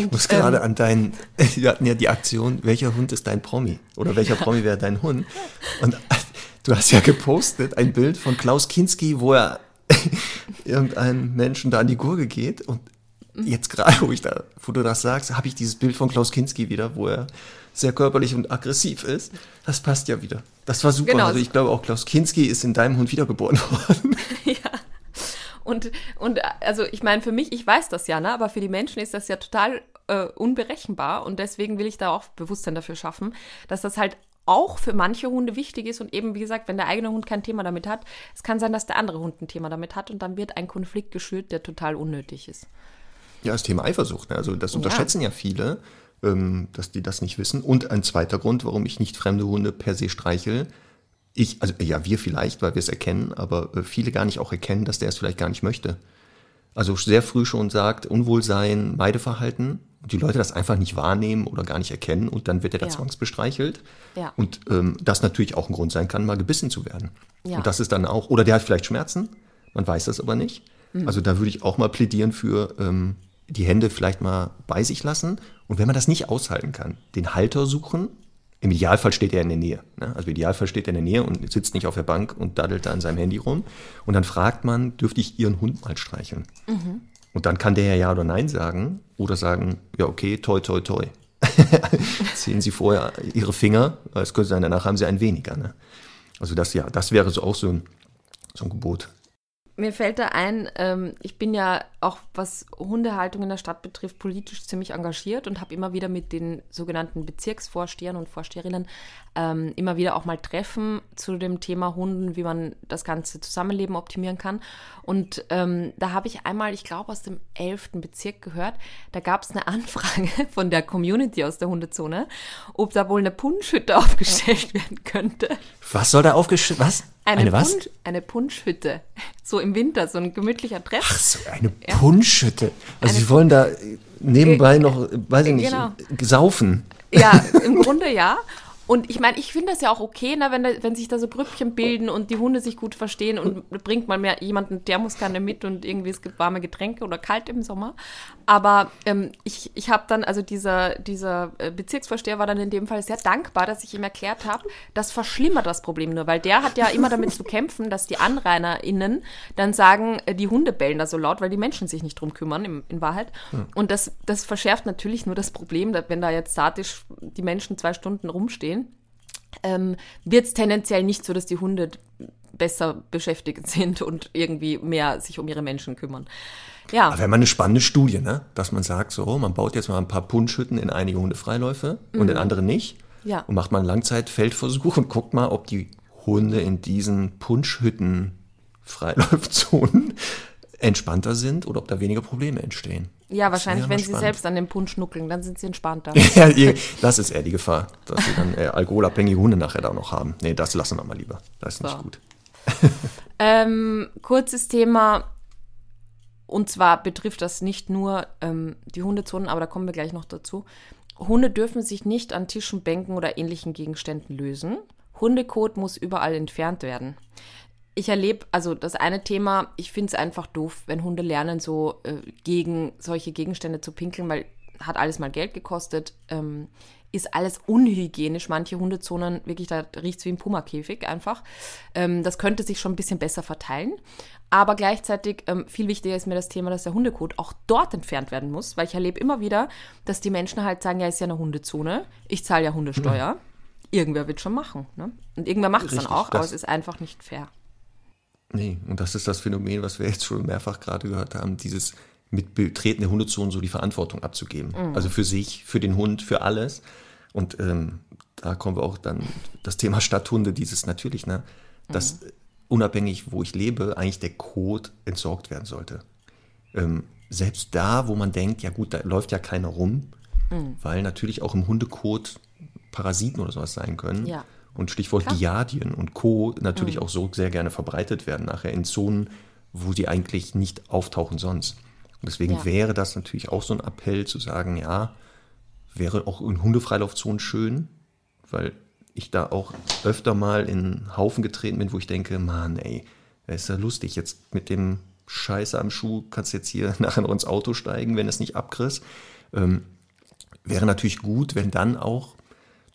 ich muss gerade ähm, an deinen, wir hatten ja die Aktion, welcher Hund ist dein Promi? Oder welcher Promi wäre dein Hund? Und du hast ja gepostet ein Bild von Klaus Kinski, wo er irgendeinem Menschen da an die Gurke geht. Und jetzt gerade, wo ich da, wo du das sagst, habe ich dieses Bild von Klaus Kinski wieder, wo er sehr körperlich und aggressiv ist. Das passt ja wieder. Das war super. Genau. Also ich glaube auch Klaus Kinski ist in deinem Hund wiedergeboren worden. ja. Und, und also ich meine, für mich, ich weiß das ja, ne? aber für die Menschen ist das ja total äh, unberechenbar und deswegen will ich da auch Bewusstsein dafür schaffen, dass das halt auch für manche Hunde wichtig ist und eben, wie gesagt, wenn der eigene Hund kein Thema damit hat, es kann sein, dass der andere Hund ein Thema damit hat und dann wird ein Konflikt geschürt, der total unnötig ist. Ja, das Thema Eifersucht, ne? also das unterschätzen ja, ja viele, ähm, dass die das nicht wissen. Und ein zweiter Grund, warum ich nicht fremde Hunde per se streichel, ich, also ja, wir vielleicht, weil wir es erkennen, aber äh, viele gar nicht auch erkennen, dass der es vielleicht gar nicht möchte. Also sehr früh schon sagt, Unwohlsein, Meideverhalten und die Leute das einfach nicht wahrnehmen oder gar nicht erkennen und dann wird er da ja. zwangsbestreichelt. Ja. Und ähm, das natürlich auch ein Grund sein kann, mal gebissen zu werden. Ja. Und das ist dann auch, oder der hat vielleicht Schmerzen, man weiß das aber nicht. Mhm. Also da würde ich auch mal plädieren für ähm, die Hände vielleicht mal bei sich lassen und wenn man das nicht aushalten kann, den Halter suchen im Idealfall steht er in der Nähe. Ne? Also im Idealfall steht er in der Nähe und sitzt nicht auf der Bank und daddelt da an seinem Handy rum. Und dann fragt man, dürfte ich Ihren Hund mal streicheln? Mhm. Und dann kann der ja Ja oder Nein sagen oder sagen, ja okay, toi, toi, toi. Ziehen Sie vorher Ihre Finger, es könnte sein, danach haben Sie ein weniger. Ne? Also das ja, das wäre so auch so ein, so ein Gebot mir fällt da ein, ähm, ich bin ja auch, was Hundehaltung in der Stadt betrifft, politisch ziemlich engagiert und habe immer wieder mit den sogenannten Bezirksvorstehern und Vorsteherinnen ähm, immer wieder auch mal Treffen zu dem Thema Hunden, wie man das ganze Zusammenleben optimieren kann. Und ähm, da habe ich einmal, ich glaube, aus dem 11. Bezirk gehört, da gab es eine Anfrage von der Community aus der Hundezone, ob da wohl eine Punschhütte aufgestellt werden könnte. Was soll da aufgestellt? Was? Eine, eine was? Punsch, eine Punschhütte. So im Winter, so ein gemütlicher Treff. Ach so, eine ja. Punschhütte. Also eine Sie wollen da nebenbei noch, weiß ich nicht, genau. saufen. Ja, im Grunde ja. Und ich meine, ich finde das ja auch okay, ne, wenn, da, wenn sich da so Grüppchen bilden und die Hunde sich gut verstehen und bringt mal mehr jemanden Thermoskanne mit und irgendwie es gibt warme Getränke oder kalt im Sommer. Aber ähm, ich, ich habe dann, also dieser, dieser äh, Bezirksvorsteher war dann in dem Fall sehr dankbar, dass ich ihm erklärt habe, das verschlimmert das Problem nur, weil der hat ja immer damit zu kämpfen, dass die AnrainerInnen dann sagen, äh, die Hunde bellen da so laut, weil die Menschen sich nicht drum kümmern, in, in Wahrheit. Ja. Und das, das verschärft natürlich nur das Problem, wenn da jetzt statisch die Menschen zwei Stunden rumstehen ähm, wird es tendenziell nicht so, dass die Hunde besser beschäftigt sind und irgendwie mehr sich um ihre Menschen kümmern. Ja. Aber wäre mal eine spannende Studie, ne? dass man sagt, so, man baut jetzt mal ein paar Punschhütten in einige Hundefreiläufe mhm. und in andere nicht. Ja. Und macht mal einen Langzeitfeldversuch und guckt mal, ob die Hunde in diesen Punschhütten Freilaufzonen entspannter sind oder ob da weniger Probleme entstehen. Ja, wahrscheinlich, wenn spannend. sie selbst an dem Punsch nuckeln, dann sind sie entspannter. ja, das ist eher die Gefahr, dass sie dann äh, alkoholabhängige Hunde nachher da noch haben. Nee, das lassen wir mal lieber. Das ist so. nicht gut. ähm, kurzes Thema. Und zwar betrifft das nicht nur ähm, die Hundezonen, aber da kommen wir gleich noch dazu. Hunde dürfen sich nicht an Tischen, Bänken oder ähnlichen Gegenständen lösen. Hundekot muss überall entfernt werden ich erlebe, also das eine Thema, ich finde es einfach doof, wenn Hunde lernen, so äh, gegen solche Gegenstände zu pinkeln, weil hat alles mal Geld gekostet, ähm, ist alles unhygienisch. Manche Hundezonen, wirklich, da riecht es wie ein Pumakäfig einfach. Ähm, das könnte sich schon ein bisschen besser verteilen. Aber gleichzeitig ähm, viel wichtiger ist mir das Thema, dass der Hundekot auch dort entfernt werden muss, weil ich erlebe immer wieder, dass die Menschen halt sagen, ja, ist ja eine Hundezone, ich zahle ja Hundesteuer. Mhm. Irgendwer wird schon machen. Ne? Und irgendwer macht es dann auch, aber es ist einfach nicht fair. Nee, und das ist das Phänomen, was wir jetzt schon mehrfach gerade gehört haben, dieses mit Betreten der Hundezone so die Verantwortung abzugeben. Mhm. Also für sich, für den Hund, für alles. Und ähm, da kommen wir auch dann das Thema Stadthunde, dieses natürlich, ne, dass mhm. unabhängig, wo ich lebe, eigentlich der Kot entsorgt werden sollte. Ähm, selbst da, wo man denkt, ja gut, da läuft ja keiner rum, mhm. weil natürlich auch im Hundekot Parasiten oder sowas sein können. Ja. Und Stichwort Klar. Giardien und Co. natürlich mhm. auch so sehr gerne verbreitet werden nachher in Zonen, wo sie eigentlich nicht auftauchen sonst. Und deswegen ja. wäre das natürlich auch so ein Appell zu sagen, ja, wäre auch in Hundefreilaufzonen schön, weil ich da auch öfter mal in Haufen getreten bin, wo ich denke, Mann, ey, das ist ja lustig, jetzt mit dem Scheiße am Schuh kannst du jetzt hier nachher noch ins Auto steigen, wenn es nicht abkriegst. Ähm, wäre natürlich gut, wenn dann auch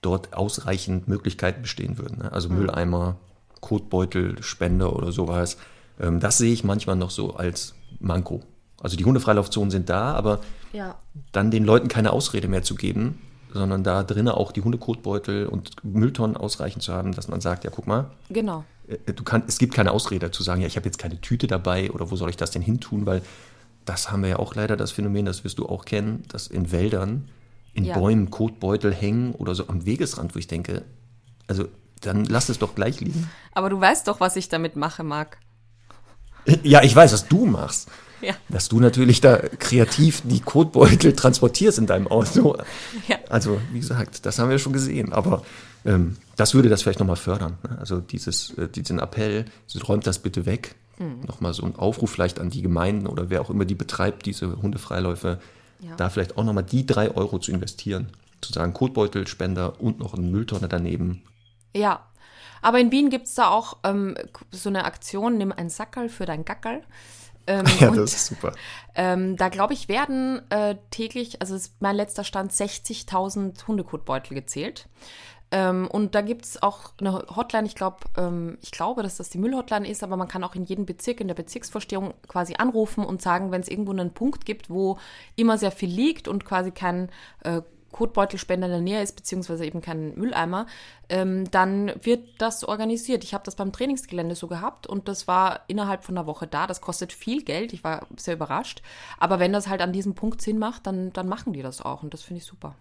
dort ausreichend Möglichkeiten bestehen würden. Ne? Also Mülleimer, Kotbeutel, Spender oder sowas. Ähm, das sehe ich manchmal noch so als Manko. Also die Hundefreilaufzonen sind da, aber Ja. dann den Leuten keine Ausrede mehr zu geben, sondern da drinnen auch die Hundekotbeutel und Mülltonnen ausreichend zu haben, dass man sagt, ja guck mal, Genau. äh, du kann, es gibt keine Ausrede zu sagen, ja, ich habe jetzt keine Tüte dabei oder wo soll ich das denn hin tun, weil das haben wir ja auch leider das Phänomen, das wirst du auch kennen, dass in Wäldern, in Ja. Bäumen Kotbeutel hängen oder so am Wegesrand, wo ich denke, also dann lass es doch gleich liegen. Aber du weißt doch, was ich damit mache, Marc. Ja, ich weiß, was du machst. Ja. Dass du natürlich da kreativ die Kotbeutel transportierst in deinem Auto. Ja. Also, wie gesagt, das haben wir schon gesehen. Aber ähm, das würde das vielleicht nochmal fördern. Ne? Also dieses, äh, diesen Appell, räumt das bitte weg. Mhm. Nochmal so ein Aufruf vielleicht an die Gemeinden oder wer auch immer die betreibt, diese Hundefreiläufe, Ja. da vielleicht auch nochmal die drei Euro zu investieren. Zu sagen, Kotbeutelspender und noch eine Mülltonne daneben. Ja. Aber in Wien gibt es da auch ähm, so eine Aktion, nimm ein Sackerl für dein Gackerl. Ähm, Ja, und, das ist super. ähm, da glaube ich, werden äh, täglich, also ist mein letzter Stand, 60.000 Hundekotbeutel gezählt. Ähm, und da gibt es auch eine Hotline, ich glaube, ähm, ich glaube, dass das die Müllhotline ist, aber man kann auch in jedem Bezirk, in der Bezirksvorstehung quasi anrufen und sagen, wenn es irgendwo einen Punkt gibt, wo immer sehr viel liegt und quasi kein äh, Kotbeutelspender in der Nähe ist, beziehungsweise eben kein Mülleimer, ähm, dann wird das organisiert. Ich habe das beim Trainingsgelände so gehabt und das war innerhalb von einer Woche da. Das kostet viel Geld, ich war sehr überrascht. Aber wenn das halt an diesem Punkt Sinn macht, dann, dann machen die das auch und das finde ich super.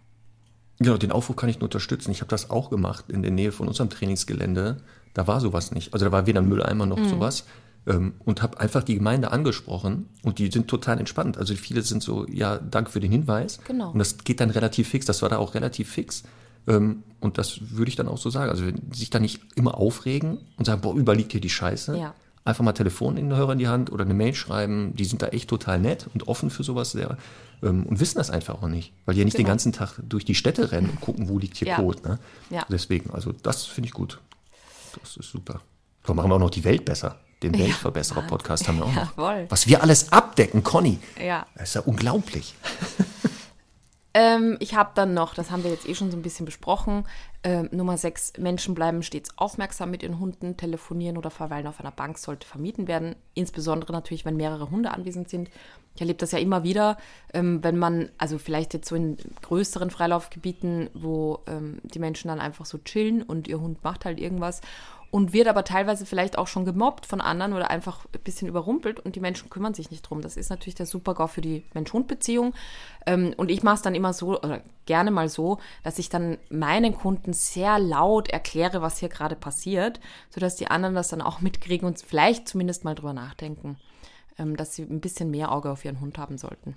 Genau, den Aufruf kann ich nur unterstützen. Ich habe das auch gemacht in der Nähe von unserem Trainingsgelände. Da war sowas nicht. Also da war weder ein Mülleimer noch sowas. Ähm, und habe einfach die Gemeinde angesprochen und die sind total entspannt. Also viele sind so, ja, danke für den Hinweis. Genau. Und das geht dann relativ fix. Das war da auch relativ fix. Ähm, und das würde ich dann auch so sagen. Also sich da nicht immer aufregen und sagen, boah, überliegt hier die Scheiße. Ja. Einfach mal Telefon in den Hörer in die Hand oder eine Mail schreiben. Die sind da echt total nett und offen für sowas sehr. Ähm, und wissen das einfach auch nicht. Weil die ja nicht den Genau. ganzen Tag durch die Städte rennen und gucken, wo liegt hier Ja. Code. Ne? Ja. Deswegen, also das finde ich gut. Das ist super. So machen wir auch noch die Welt besser. Den Weltverbesserer-Podcast haben wir auch noch. Jawohl. Was wir alles abdecken, Conny. Ja. Das ist ja unglaublich. Ähm, ich habe dann noch, das haben wir jetzt eh schon so ein bisschen besprochen, ähm, Nummer 6, Menschen bleiben stets aufmerksam mit ihren Hunden, telefonieren oder verweilen auf einer Bank sollte vermieden werden. Insbesondere natürlich, wenn mehrere Hunde anwesend sind. Ich erlebe das ja immer wieder, ähm, wenn man, also vielleicht jetzt so in größeren Freilaufgebieten, wo ähm, die Menschen dann einfach so chillen und ihr Hund macht halt irgendwas und wird aber teilweise vielleicht auch schon gemobbt von anderen oder einfach ein bisschen überrumpelt und die Menschen kümmern sich nicht drum. Das ist natürlich der Super-GAU für die Mensch-Hund-Beziehung. Ähm, und ich mache es dann immer so, oder gerne mal so, dass ich dann meinen Kunden sehr laut erkläre, was hier gerade passiert, sodass die anderen das dann auch mitkriegen und vielleicht zumindest mal drüber nachdenken, ähm, dass sie ein bisschen mehr Auge auf ihren Hund haben sollten.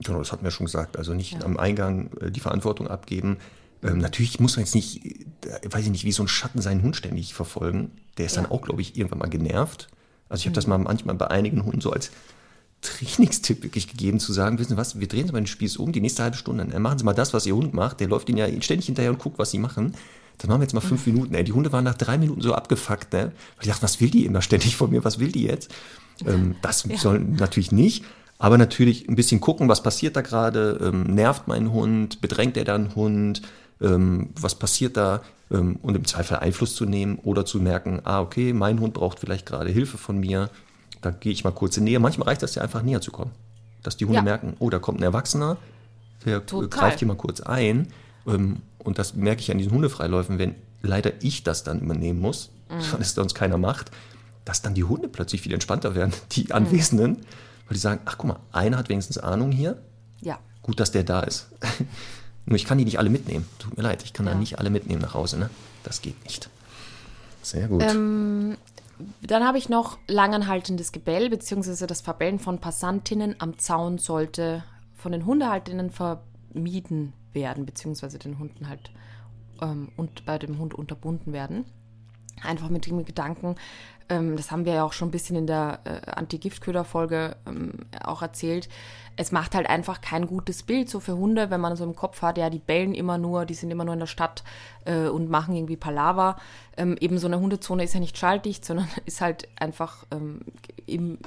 Genau, das hatten wir schon gesagt. Also nicht am Eingang äh, die Verantwortung abgeben. Ähm, natürlich muss man jetzt nicht, äh, weiß ich nicht, wie so ein Schatten seinen Hund ständig verfolgen. Der ist Ja. dann auch, glaube ich, irgendwann mal genervt. Also ich habe das mal manchmal bei einigen Hunden so als Trainingstipp wirklich gegeben, zu sagen, wissen Sie was, wir drehen Sie mal den Spieß um, die nächste halbe Stunde, dann machen Sie mal das, was Ihr Hund macht. Der läuft Ihnen ja ständig hinterher und guckt, was Sie machen. Das machen wir jetzt mal fünf Minuten. Ey. Die Hunde waren nach drei Minuten so abgefuckt, ne? Weil die dachten, was will die immer ständig von mir, was will die jetzt? Ähm, das soll natürlich nicht. Aber natürlich ein bisschen gucken, was passiert da gerade, ähm, nervt mein Hund, bedrängt er da einen Hund, ähm, was passiert da ähm, und im Zweifel Einfluss zu nehmen oder zu merken, ah, okay, mein Hund braucht vielleicht gerade Hilfe von mir, da gehe ich mal kurz in Nähe. Manchmal reicht das ja einfach näher zu kommen, dass die Hunde Ja. merken, oh, da kommt ein Erwachsener, der Total. greift hier mal kurz ein ähm, und das merke ich an diesen Hundefreiläufen, wenn leider ich das dann übernehmen muss, weil es sonst keiner macht, dass dann die Hunde plötzlich viel entspannter werden, die Anwesenden, weil die sagen, ach guck mal, einer hat wenigstens Ahnung hier, Ja. gut, dass der da ist. Nur ich kann die nicht alle mitnehmen. Tut mir leid, ich kann da Ja. nicht alle mitnehmen nach Hause, ne? Das geht nicht. Sehr gut. Ähm, Dann habe ich noch langanhaltendes Gebell, beziehungsweise das Verbellen von Passantinnen am Zaun sollte von den Hundehalterinnen vermieden werden, beziehungsweise den Hunden halt ähm, und bei dem Hund unterbunden werden. Einfach mit dem Gedanken, ähm, das haben wir ja auch schon ein bisschen in der äh, Anti-Giftköder-Folge ähm, auch erzählt, es macht halt einfach kein gutes Bild so für Hunde, wenn man so im Kopf hat, ja, die bellen immer nur, die sind immer nur in der Stadt äh, und machen irgendwie Palaver. Ähm, eben so eine Hundezone ist ja nicht schalldicht, sondern ist halt einfach ähm, im,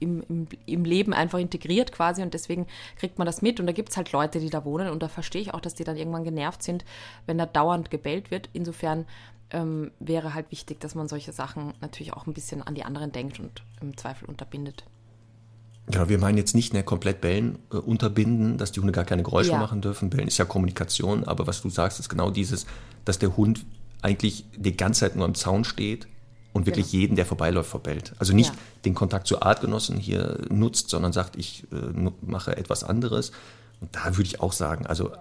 im, im, im Leben einfach integriert quasi und deswegen kriegt man das mit und da gibt es halt Leute, die da wohnen und da verstehe ich auch, dass die dann irgendwann genervt sind, wenn da dauernd gebellt wird. Insofern ähm, wäre halt wichtig, dass man solche Sachen natürlich auch ein bisschen an die anderen denkt und im Zweifel unterbindet. Genau, wir meinen jetzt nicht mehr komplett Bellen äh, unterbinden, dass die Hunde gar keine Geräusche ja. machen dürfen. Bellen ist ja Kommunikation, aber was du sagst, ist genau dieses, dass der Hund eigentlich die ganze Zeit nur am Zaun steht und wirklich genau. jeden, der vorbeiläuft, verbellt. Also nicht ja. den Kontakt zu Artgenossen hier nutzt, sondern sagt, ich äh, mache etwas anderes. Und da würde ich auch sagen, also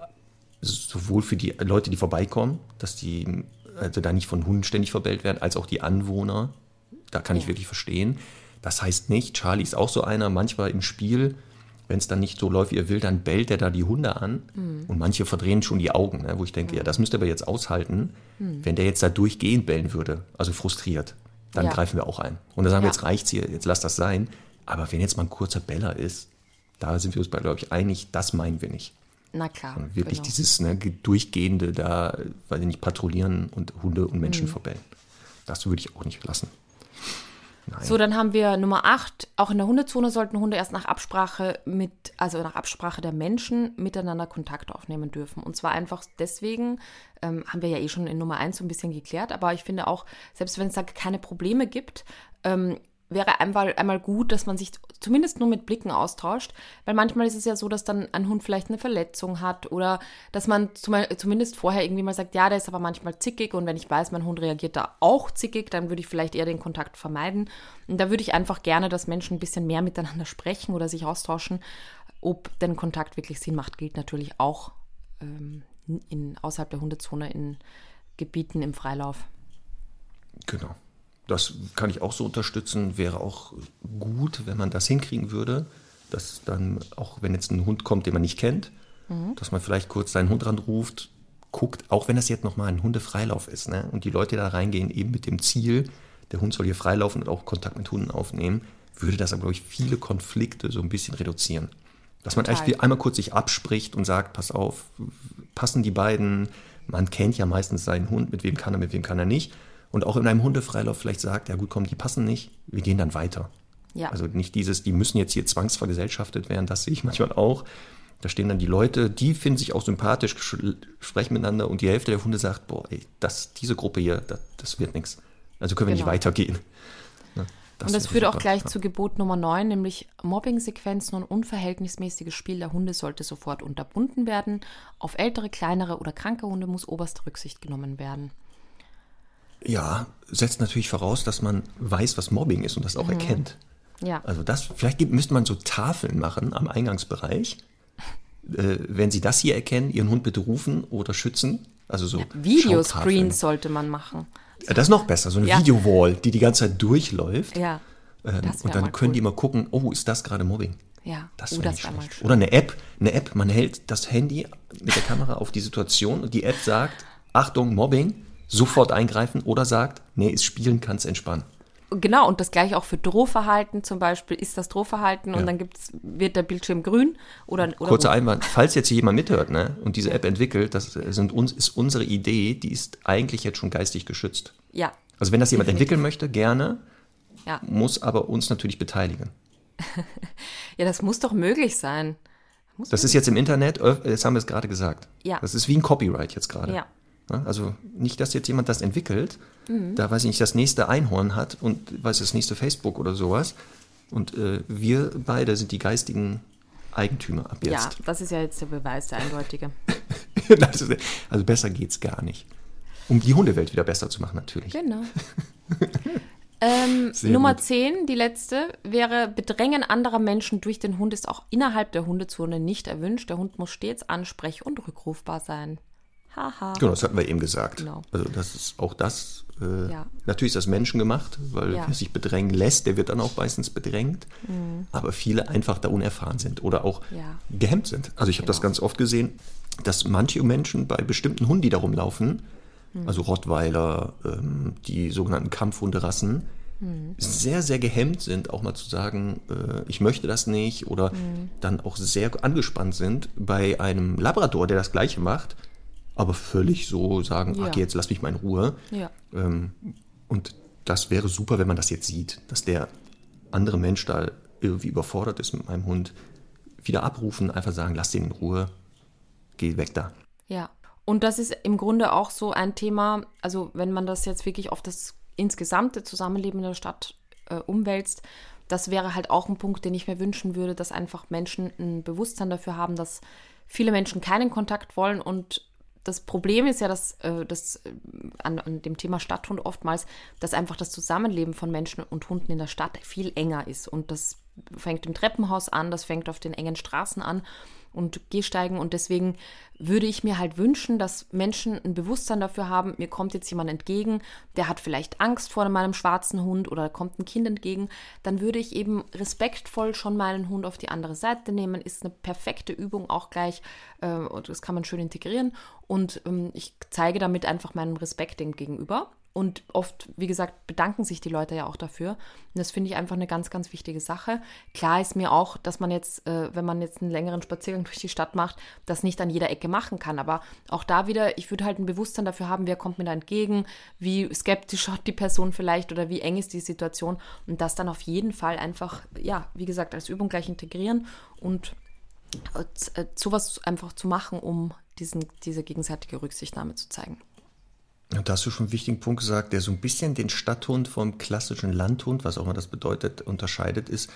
sowohl für die Leute, die vorbeikommen, dass die also da nicht von Hunden ständig verbellt werden, als auch die Anwohner. Da kann ja. ich wirklich verstehen. Das heißt nicht, Charlie ist auch so einer, manchmal im Spiel, wenn es dann nicht so läuft, wie er will, dann bellt er da die Hunde an mhm. und manche verdrehen schon die Augen, ne, wo ich denke, mhm. ja, das müsste aber jetzt aushalten, mhm. wenn der jetzt da durchgehend bellen würde, also frustriert, dann ja. greifen wir auch ein. Und dann sagen ja. wir, jetzt reicht's hier, jetzt lass das sein. Aber wenn jetzt mal ein kurzer Beller ist, da sind wir uns bei, glaube ich, einig, das meinen wir nicht. Na klar. Und wirklich genau. dieses ne, durchgehende da, weil sie nicht patrouillieren und Hunde und Menschen mhm. verbellen. Das würde ich auch nicht lassen. Nein. So, dann haben wir Nummer 8. Auch in der Hundezone sollten Hunde erst nach Absprache mit, also nach Absprache der Menschen miteinander Kontakt aufnehmen dürfen. Und zwar einfach deswegen, ähm, haben wir ja eh schon in Nummer 1 so ein bisschen geklärt, aber ich finde auch, selbst wenn es da keine Probleme gibt, ähm, wäre einmal, einmal gut, dass man sich zumindest nur mit Blicken austauscht, weil manchmal ist es ja so, dass dann ein Hund vielleicht eine Verletzung hat oder dass man zumindest vorher irgendwie mal sagt, ja, der ist aber manchmal zickig und wenn ich weiß, mein Hund reagiert da auch zickig, dann würde ich vielleicht eher den Kontakt vermeiden. Und da würde ich einfach gerne, dass Menschen ein bisschen mehr miteinander sprechen oder sich austauschen. Ob denn Kontakt wirklich Sinn macht, gilt natürlich auch ähm, in, außerhalb der Hundezone in Gebieten im Freilauf. Genau. Das kann ich auch so unterstützen. Wäre auch gut, wenn man das hinkriegen würde, dass dann, auch wenn jetzt ein Hund kommt, den man nicht kennt, mhm. dass man vielleicht kurz seinen Hund ranruft, guckt, auch wenn das jetzt nochmal ein Hundefreilauf ist, ne? und die Leute da reingehen eben mit dem Ziel, der Hund soll hier freilaufen und auch Kontakt mit Hunden aufnehmen, würde das aber, glaube ich, viele Konflikte so ein bisschen reduzieren. Dass man eigentlich einmal kurz sich abspricht und sagt, pass auf, passen die beiden, man kennt ja meistens seinen Hund, mit wem kann er, mit wem kann er nicht und auch in einem Hundefreilauf vielleicht sagt, ja gut, komm, die passen nicht, wir gehen dann weiter. Ja. Also nicht dieses, die müssen jetzt hier zwangsvergesellschaftet werden, das sehe ich manchmal auch. Da stehen dann die Leute, die finden sich auch sympathisch, sprechen miteinander und die Hälfte der Hunde sagt, boah, ey, das, diese Gruppe hier, das, das wird nichts. Also können wir genau. nicht weitergehen. Ne, das und das führt super. auch gleich ja. zu Gebot Nummer 9, nämlich Mobbing-Sequenzen und unverhältnismäßiges Spiel der Hunde sollte sofort unterbunden werden. Auf ältere, kleinere oder kranke Hunde muss oberste Rücksicht genommen werden. Ja, setzt natürlich voraus, dass man weiß, was Mobbing ist und das auch mhm. erkennt. Ja. Also das, vielleicht müsste man so Tafeln machen am Eingangsbereich. Äh, wenn Sie das hier erkennen, Ihren Hund bitte rufen oder schützen. Also so ja, Videoscreens sollte man machen. Das ist noch besser, so eine ja. Videowall, die die ganze Zeit durchläuft. Ja. Ähm, und dann können cool. die mal gucken, oh, ist das gerade Mobbing? Ja, das oh, das schlecht. Oder eine App, eine App, man hält das Handy mit der Kamera auf die Situation und die App sagt, Achtung, Mobbing, sofort eingreifen oder sagt, nee, ist spielen, kann es entspannen. Genau, und das gleiche auch für Drohverhalten zum Beispiel, ist das Drohverhalten ja. und dann gibt's, wird der Bildschirm grün oder, oder Kurzer Einwand, falls jetzt hier jemand mithört ne, und diese App entwickelt, das sind uns, ist unsere Idee, die ist eigentlich jetzt schon geistig geschützt. Ja. Also wenn das jemand definitiv. entwickeln möchte, gerne, ja. muss aber uns natürlich beteiligen. ja, das muss doch möglich sein. Muss das ist jetzt im Internet, jetzt haben wir es gerade gesagt. Ja. Das ist wie ein Copyright jetzt gerade. Ja. Also nicht, dass jetzt jemand das entwickelt, mhm. da weiß ich nicht, das nächste Einhorn hat und weiß das nächste Facebook oder sowas. Und äh, wir beide sind die geistigen Eigentümer ab jetzt. Ja, das ist ja jetzt der Beweis, der eindeutige. also besser geht's gar nicht. Um die Hundewelt wieder besser zu machen, natürlich. Genau. ähm, Nummer gut. 10, die letzte, wäre Bedrängen anderer Menschen durch den Hund ist auch innerhalb der Hundezone nicht erwünscht. Der Hund muss stets ansprech- und rückrufbar sein. Haha. Genau, das hatten wir eben gesagt. Genau. Also das ist auch das. Äh, ja. Natürlich ist das menschengemacht, weil ja. wer sich bedrängen lässt, der wird dann auch meistens bedrängt. Mhm. Aber viele einfach da unerfahren sind oder auch ja. gehemmt sind. Also ich habe genau. das ganz oft gesehen, dass manche Menschen bei bestimmten Hunden, die da rumlaufen, mhm. also Rottweiler, ähm, die sogenannten Kampfhunderassen, mhm. sehr, sehr gehemmt sind, auch mal zu sagen, äh, ich möchte das nicht oder mhm. dann auch sehr angespannt sind. Bei einem Labrador, der das gleiche macht, aber völlig so sagen, ja. ach jetzt lass mich mal in Ruhe. Ja. Ähm, und das wäre super, wenn man das jetzt sieht, dass der andere Mensch da irgendwie überfordert ist mit meinem Hund. Wieder abrufen, einfach sagen, lass den in Ruhe, geh weg da. Ja, und das ist im Grunde auch so ein Thema, also wenn man das jetzt wirklich auf das insgesamte Zusammenleben in der Stadt äh, umwälzt, das wäre halt auch ein Punkt, den ich mir wünschen würde, dass einfach Menschen ein Bewusstsein dafür haben, dass viele Menschen keinen Kontakt wollen und das Problem ist ja, dass, äh, dass äh, an, an, dem Thema Stadthund oftmals, dass einfach das Zusammenleben von Menschen und Hunden in der Stadt viel enger ist. Und das fängt im Treppenhaus an, das fängt auf den engen Straßen an und Gehsteigen. Und deswegen würde ich mir halt wünschen, dass Menschen ein Bewusstsein dafür haben, mir kommt jetzt jemand entgegen, der hat vielleicht Angst vor meinem schwarzen Hund oder kommt ein Kind entgegen, dann würde ich eben respektvoll schon meinen Hund auf die andere Seite nehmen. Ist eine perfekte Übung auch gleich äh, das kann man schön integrieren. Und ähm, ich zeige damit einfach meinen Respekt dem gegenüber. Und oft, wie gesagt, bedanken sich die Leute ja auch dafür. Und das finde ich einfach eine ganz, ganz wichtige Sache. Klar ist mir auch, dass man jetzt, äh, wenn man jetzt einen längeren Spaziergang durch die Stadt macht, das nicht an jeder Ecke machen kann. Aber auch da wieder, ich würde halt ein Bewusstsein dafür haben, wer kommt mir da entgegen, wie skeptisch schaut die Person vielleicht oder wie eng ist die Situation. Und das dann auf jeden Fall einfach, ja, wie gesagt, als Übung gleich integrieren und äh, sowas einfach zu machen, um diesen, diese gegenseitige Rücksichtnahme zu zeigen. Da hast du schon einen wichtigen Punkt gesagt, der so ein bisschen den Stadthund vom klassischen Landhund, was auch immer das bedeutet, unterscheidet, ist,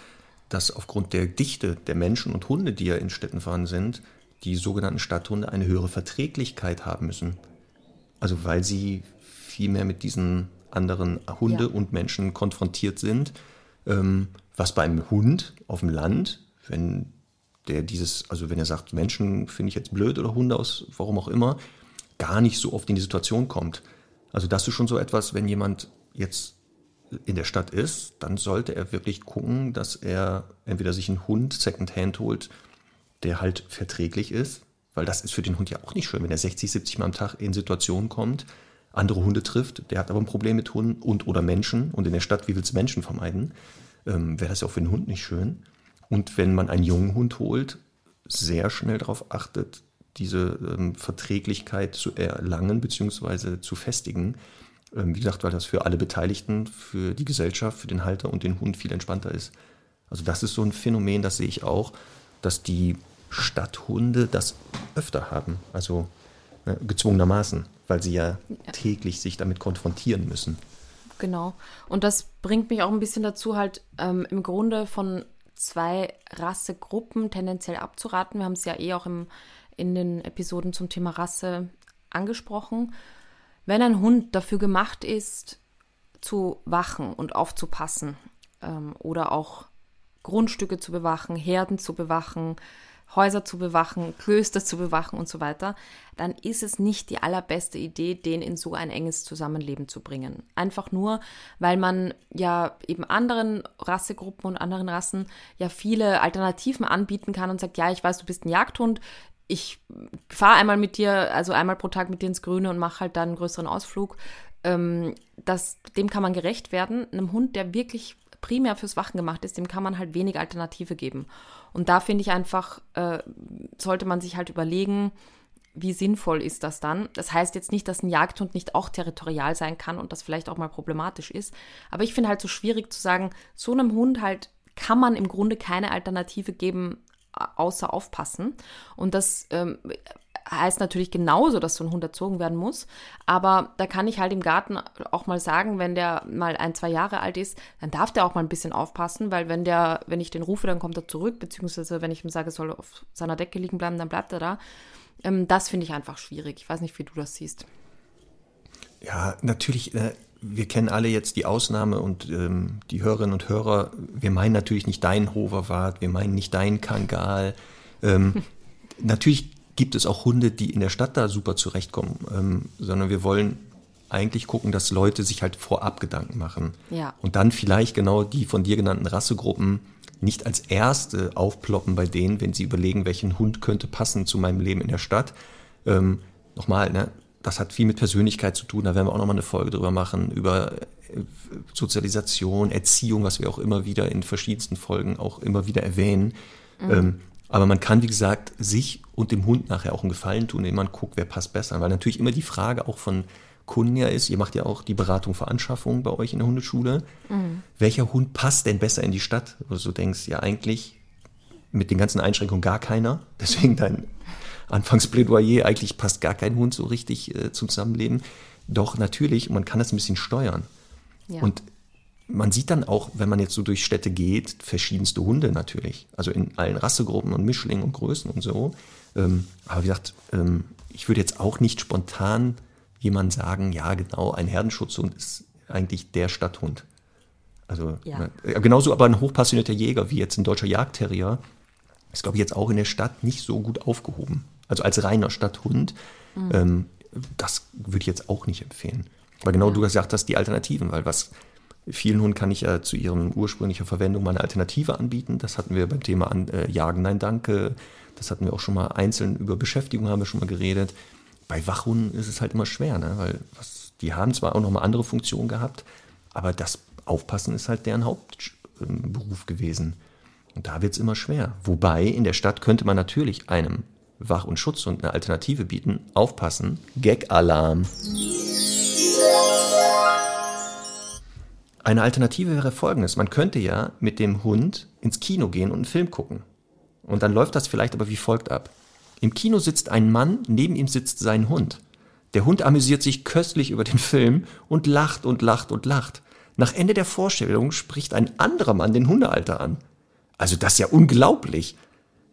dass aufgrund der Dichte der Menschen und Hunde, die ja in Städten vorhanden sind, die sogenannten Stadthunde eine höhere Verträglichkeit haben müssen. Also weil sie viel mehr mit diesen anderen Hunde ja. und Menschen konfrontiert sind. Ähm, was bei einem Hund auf dem Land, wenn der dieses, also wenn er sagt, Menschen finde ich jetzt blöd oder Hunde aus, warum auch immer, gar nicht so oft in die Situation kommt. Also das ist schon so etwas, wenn jemand jetzt in der Stadt ist, dann sollte er wirklich gucken, dass er entweder sich einen Hund Secondhand holt, der halt verträglich ist, weil das ist für den Hund ja auch nicht schön, wenn er 60, 70 Mal am Tag in Situationen kommt, andere Hunde trifft, der hat aber ein Problem mit Hunden und oder Menschen und in der Stadt, wie willst du Menschen vermeiden, ähm, wäre das ja auch für den Hund nicht schön. Und wenn man einen jungen Hund holt, sehr schnell darauf achtet, diese ähm, Verträglichkeit zu erlangen bzw. zu festigen. Ähm, wie gesagt, weil das für alle Beteiligten, für die Gesellschaft, für den Halter und den Hund viel entspannter ist. Also das ist so ein Phänomen, das sehe ich auch, dass die Stadthunde das öfter haben. Also äh, gezwungenermaßen, weil sie ja, ja täglich sich damit konfrontieren müssen. Genau. Und das bringt mich auch ein bisschen dazu, halt ähm, im Grunde von zwei Rassegruppen tendenziell abzuraten. Wir haben es ja eh auch im in den Episoden zum Thema Rasse angesprochen. Wenn ein Hund dafür gemacht ist, zu wachen und aufzupassen ähm, oder auch Grundstücke zu bewachen, Herden zu bewachen, Häuser zu bewachen, Klöster zu bewachen und so weiter, dann ist es nicht die allerbeste Idee, den in so ein enges Zusammenleben zu bringen. Einfach nur, weil man ja eben anderen Rassegruppen und anderen Rassen ja viele Alternativen anbieten kann und sagt, ja, ich weiß, du bist ein Jagdhund, ich fahre einmal mit dir, also einmal pro Tag mit dir ins Grüne und mache halt dann einen größeren Ausflug. Ähm, das, dem kann man gerecht werden. Einem Hund, der wirklich primär fürs Wachen gemacht ist, dem kann man halt wenig Alternative geben. Und da finde ich einfach, äh, sollte man sich halt überlegen, wie sinnvoll ist das dann? Das heißt jetzt nicht, dass ein Jagdhund nicht auch territorial sein kann und das vielleicht auch mal problematisch ist. Aber ich finde halt so schwierig zu sagen, so einem Hund halt kann man im Grunde keine Alternative geben, außer aufpassen. Und das ähm, heißt natürlich genauso, dass so ein Hund erzogen werden muss. Aber da kann ich halt im Garten auch mal sagen, wenn der mal ein, zwei Jahre alt ist, dann darf der auch mal ein bisschen aufpassen, weil wenn der, wenn ich den rufe, dann kommt er zurück, beziehungsweise wenn ich ihm sage, er soll auf seiner Decke liegen bleiben, dann bleibt er da. Ähm, das finde ich einfach schwierig. Ich weiß nicht, wie du das siehst. Ja, natürlich. Äh wir kennen alle jetzt die Ausnahme und ähm, die Hörerinnen und Hörer, wir meinen natürlich nicht dein Hoverwart, wir meinen nicht dein Kangal. Ähm, natürlich gibt es auch Hunde, die in der Stadt da super zurechtkommen, ähm, sondern wir wollen eigentlich gucken, dass Leute sich halt vorab Gedanken machen. Ja. Und dann vielleicht genau die von dir genannten Rassegruppen nicht als erste aufploppen bei denen, wenn sie überlegen, welchen Hund könnte passen zu meinem Leben in der Stadt. Ähm, nochmal, ne? Das hat viel mit Persönlichkeit zu tun. Da werden wir auch nochmal eine Folge drüber machen, über Sozialisation, Erziehung, was wir auch immer wieder in verschiedensten Folgen auch immer wieder erwähnen. Mhm. Ähm, aber man kann, wie gesagt, sich und dem Hund nachher auch einen Gefallen tun, indem man guckt, wer passt besser. Weil natürlich immer die Frage auch von Kunden ja ist, ihr macht ja auch die Beratung für Anschaffungen bei euch in der Hundeschule. Mhm. Welcher Hund passt denn besser in die Stadt? Wo du denkst, ja eigentlich mit den ganzen Einschränkungen gar keiner. Deswegen dein Anfangsplädoyer, eigentlich passt gar kein Hund so richtig äh, zum Zusammenleben. Doch natürlich, man kann das ein bisschen steuern. Ja. Und man sieht dann auch, wenn man jetzt so durch Städte geht, verschiedenste Hunde natürlich. Also in allen Rassegruppen und Mischlingen und Größen und so. Ähm, aber wie gesagt, ähm, ich würde jetzt auch nicht spontan jemand sagen, ja genau, ein Herdenschutzhund ist eigentlich der Stadthund. Also ja. ne, genauso aber ein hochpassionierter Jäger wie jetzt ein deutscher Jagdterrier ist, glaube ich, jetzt auch in der Stadt nicht so gut aufgehoben. Also als reiner Stadthund, mhm. ähm, das würde ich jetzt auch nicht empfehlen. Weil genau ja. du gesagt hast, die Alternativen, weil was vielen Hunden kann ich ja zu ihren ursprünglichen Verwendung mal eine Alternative anbieten. Das hatten wir beim Thema an, äh, Jagen, nein, danke. Das hatten wir auch schon mal einzeln über Beschäftigung haben wir schon mal geredet. Bei Wachhunden ist es halt immer schwer, ne? weil was, die haben zwar auch noch mal andere Funktionen gehabt, aber das Aufpassen ist halt deren Hauptberuf gewesen. Und da wird es immer schwer. Wobei in der Stadt könnte man natürlich einem Wach- und Schutzhund eine Alternative bieten. Aufpassen, Gag-Alarm. Eine Alternative wäre folgendes. Man könnte ja mit dem Hund ins Kino gehen und einen Film gucken. Und dann läuft das vielleicht aber wie folgt ab. Im Kino sitzt ein Mann, neben ihm sitzt sein Hund. Der Hund amüsiert sich köstlich über den Film und lacht und lacht und lacht. Nach Ende der Vorstellung spricht ein anderer Mann den Hundehalter an. Also das ist ja unglaublich.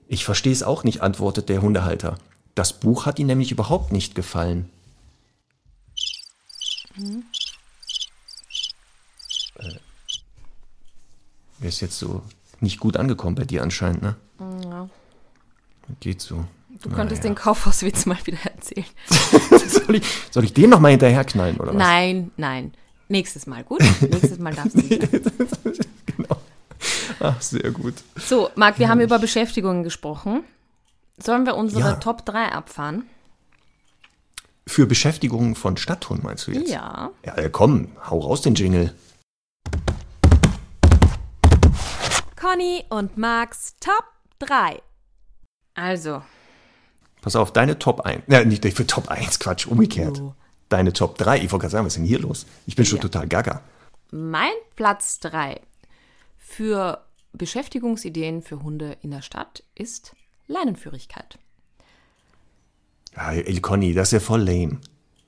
Ich verstehe es auch nicht, antwortet der Hundehalter. Das Buch hat ihm nämlich überhaupt nicht gefallen. Hm. Äh, ist jetzt so nicht gut angekommen bei dir anscheinend, ne? Ja. Geht so. Du könntest naja. den Kaufhauswitz mal wieder erzählen. soll, ich, soll ich den nochmal hinterherknallen, oder was? Nein, nein. Nächstes Mal, gut? Nächstes Mal darfst du nicht. Ach, sehr gut. So, Marc, wir haben über Beschäftigungen gesprochen. Sollen wir unsere ja. Top 3 abfahren? Für Beschäftigungen von Stadthunden meinst du jetzt? Ja. Ja, komm, hau raus den Jingle. Conny und Marks Top 3. Also. Pass auf, deine Top 1. Ja, nicht für Top 1, Quatsch, umgekehrt. Oh. Deine Top 3. Ich wollte gerade sagen, was ist denn hier los? Ich bin schon ja. total gaga. Mein Platz 3 für Beschäftigungsideen für Hunde in der Stadt ist Leinenführigkeit. Ja, El Conny, das ist ja voll lame.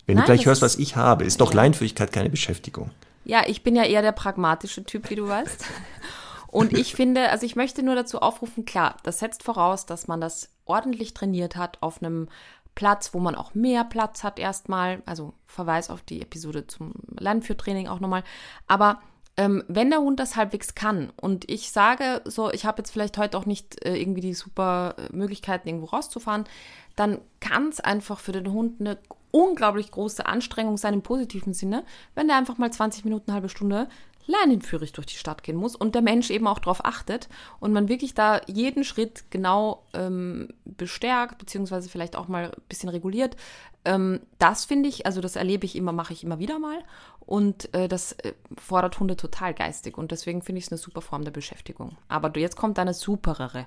Wenn Nein, du gleich hörst, was ich habe, ist doch ja. Leinenführigkeit keine Beschäftigung. Ja, ich bin ja eher der pragmatische Typ, wie du weißt. Und ich finde, also ich möchte nur dazu aufrufen, klar, das setzt voraus, dass man das ordentlich trainiert hat auf einem Platz, wo man auch mehr Platz hat erstmal. Also Verweis auf die Episode zum Lernführtraining auch nochmal. Aber ähm, wenn der Hund das halbwegs kann und ich sage so, ich habe jetzt vielleicht heute auch nicht äh, irgendwie die super äh, Möglichkeiten, irgendwo rauszufahren, dann kann es einfach für den Hund eine unglaublich große Anstrengung sein im positiven Sinne, wenn der einfach mal 20 Minuten, eine halbe Stunde leinenführig durch die Stadt gehen muss und der Mensch eben auch darauf achtet und man wirklich da jeden Schritt genau ähm, bestärkt, beziehungsweise vielleicht auch mal ein bisschen reguliert. Ähm, das finde ich, also das erlebe ich immer, mache ich immer wieder mal und äh, das äh, fordert Hunde total geistig und deswegen finde ich es eine super Form der Beschäftigung. Aber jetzt kommt eine superere.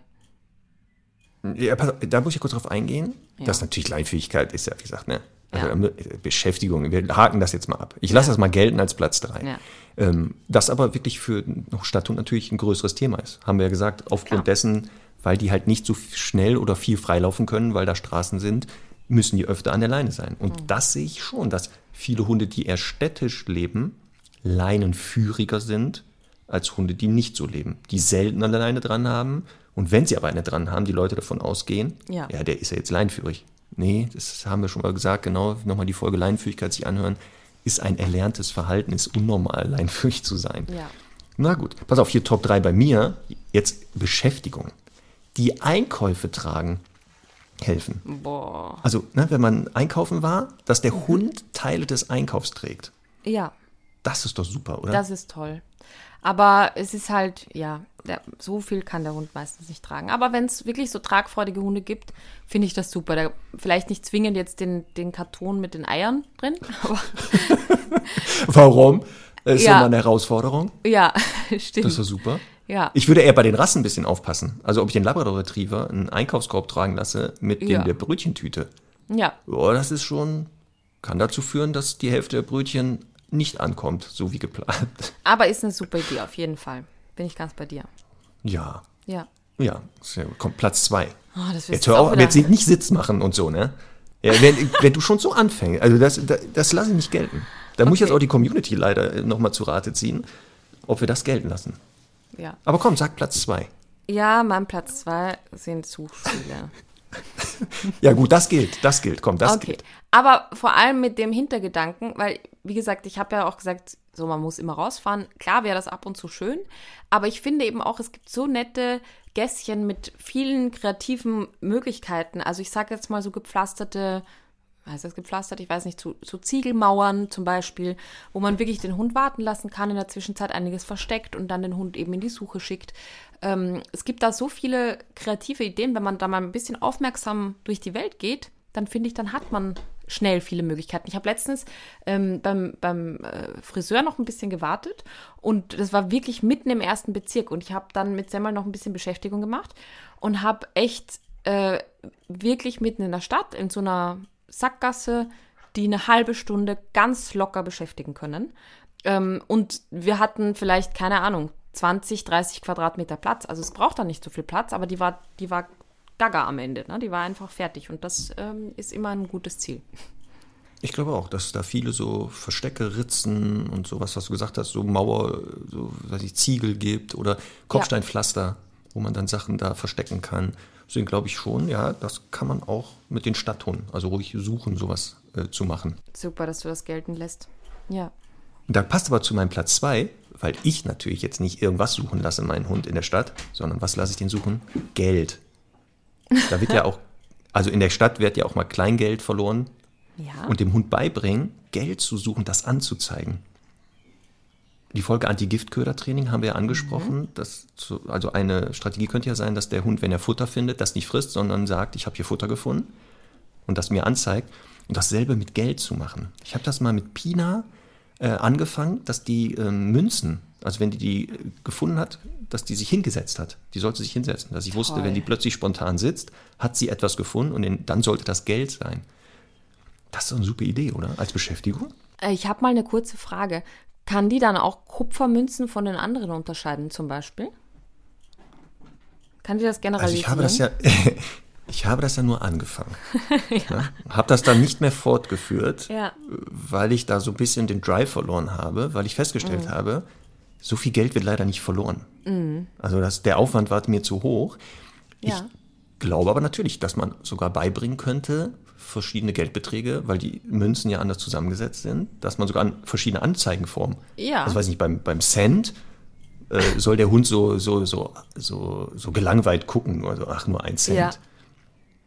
Ja, da muss ich kurz drauf eingehen. Ja. Das natürlich Leinfähigkeit ist ja, wie gesagt, ne? Also ja. Äh, Beschäftigung, wir haken das jetzt mal ab. Ich lasse ja. das mal gelten als Platz 3. Ja. Ähm, das aber wirklich für Stadthund natürlich ein größeres Thema ist. Haben wir ja gesagt, aufgrund Klar. dessen, weil die halt nicht so schnell oder viel freilaufen können, weil da Straßen sind, müssen die öfter an der Leine sein. Und mhm. das sehe ich schon, dass viele Hunde, die eher städtisch leben, leinenführiger sind als Hunde, die nicht so leben, die selten an der Leine dran haben. Und wenn sie aber eine dran haben, die Leute davon ausgehen, ja, ja der ist ja jetzt leinführig. Nee, das haben wir schon mal gesagt, genau, nochmal die Folge Leinführigkeit sich anhören, ist ein erlerntes Verhalten, ist unnormal, leinführig zu sein. Ja. Na gut, pass auf, hier Top 3 bei mir, jetzt Beschäftigung. Die Einkäufe tragen helfen. Boah. Also, ne, wenn man einkaufen war, dass der mhm. Hund Teile des Einkaufs trägt. Ja. Das ist doch super, oder? Das ist toll. Aber es ist halt, ja, der, so viel kann der Hund meistens nicht tragen. Aber wenn es wirklich so tragfreudige Hunde gibt, finde ich das super. Da, vielleicht nicht zwingend jetzt den, den Karton mit den Eiern drin. Warum? Das ist Ja. ja mal eine Herausforderung. Ja, Das stimmt. ist doch super. ja. Ich würde eher bei den Rassen ein bisschen aufpassen. Also ob ich den Labrador Retriever einen Einkaufskorb tragen lasse mit Ja. dem der Brötchentüte. ja, Ja, das ist schon, kann dazu führen, dass die Hälfte der Brötchen nicht ankommt, so wie geplant. aber ist eine super Idee, auf jeden Fall. Bin ich ganz bei dir. Ja, Ja. ja, kommt Platz zwei. Oh, Jetzt hör auf, aber jetzt nicht Sitz machen und so, ne? Ja, wenn, wenn du schon so anfängst, also das, das, das lasse ich nicht gelten. Da muss ich jetzt Okay. auch die Community leider nochmal zu Rate ziehen, ob wir das gelten lassen. Ja. Aber komm, sag Platz zwei. ja, mein Platz zwei sind Suchspiele. Ja gut, das gilt, das gilt, komm, das Okay, gilt. aber vor allem mit dem Hintergedanken, weil, wie gesagt, ich habe ja auch gesagt, so man muss immer rausfahren. Klar wäre das ab und zu schön, aber ich finde eben auch, es gibt so nette Gässchen mit vielen kreativen Möglichkeiten. Also ich sage jetzt mal so gepflasterte, heißt das gepflastert, ich weiß nicht, zu, zu Ziegelmauern zum Beispiel, wo man wirklich den Hund warten lassen kann, in der Zwischenzeit einiges versteckt und dann den Hund eben in die Suche schickt. Ähm, es gibt da so viele kreative Ideen, wenn man da mal ein bisschen aufmerksam durch die Welt geht, dann finde ich, dann hat man schnell viele Möglichkeiten. Ich habe letztens ähm, beim, beim äh, Friseur noch ein bisschen gewartet und das war wirklich mitten im ersten Bezirk und ich habe dann mit Semmel noch ein bisschen Beschäftigung gemacht und habe echt äh, wirklich mitten in der Stadt in so einer Sackgasse die eine halbe Stunde ganz locker beschäftigen können. Ähm, und wir hatten vielleicht, keine Ahnung, 20, 30 Quadratmeter Platz. Also es braucht da nicht so viel Platz, aber die war, die war gaga am Ende. Ne? Die war einfach fertig und das ähm, ist immer ein gutes Ziel. Ich glaube auch, dass da viele so Verstecke, Ritzen und sowas, was du gesagt hast, so Mauer, so weiß ich, Ziegel gibt oder Kopfsteinpflaster, wo man dann Sachen da verstecken kann. Deswegen glaube ich schon, ja, das kann man auch mit den Stadthunden, also ruhig suchen, sowas äh, zu machen. Super, dass du das gelten lässt. Ja. Und da passt aber zu meinem Platz zwei, weil ich natürlich jetzt nicht irgendwas suchen lasse, meinen Hund in der Stadt, sondern was lasse ich den suchen? Geld. Da wird ja auch, also in der Stadt wird ja auch mal Kleingeld verloren Ja. und dem Hund beibringen, Geld zu suchen, das anzuzeigen. Die Folge Anti-Giftköder-Training haben wir ja angesprochen. Das zu, also eine Strategie könnte ja sein, dass der Hund, wenn er Futter findet, das nicht frisst, sondern sagt, ich habe hier Futter gefunden und das mir anzeigt. Und dasselbe mit Geld zu machen. Ich habe das mal mit Pina äh, angefangen, dass die ähm, Münzen, also wenn die die äh, gefunden hat, dass die sich hingesetzt hat. Die sollte sich hinsetzen. Dass ich wusste, Toll. wenn die plötzlich spontan sitzt, hat sie etwas gefunden und dann sollte das Geld sein. Das ist doch eine super Idee, oder? Als Beschäftigung? Äh, Ich habe mal eine kurze Frage. Kann die dann auch Kupfermünzen von den anderen unterscheiden, zum Beispiel? Kann die das Also generalisieren? ich habe das ja, ich habe das ja nur angefangen. ne? Habe das dann nicht mehr fortgeführt, Ja. weil ich da so ein bisschen den Drive verloren habe, weil ich festgestellt habe, so viel Geld wird leider nicht verloren. Also das, der Aufwand war mir zu hoch. Ja. Ich glaube aber natürlich, dass man sogar beibringen könnte, verschiedene Geldbeträge, weil die Münzen ja anders zusammengesetzt sind, dass man sogar an verschiedene Anzeigenformen. Ja. Also weiß nicht, beim, beim Cent äh, soll der Hund so, so, so, so, so gelangweilt gucken, also ach, nur ein Cent. Ja.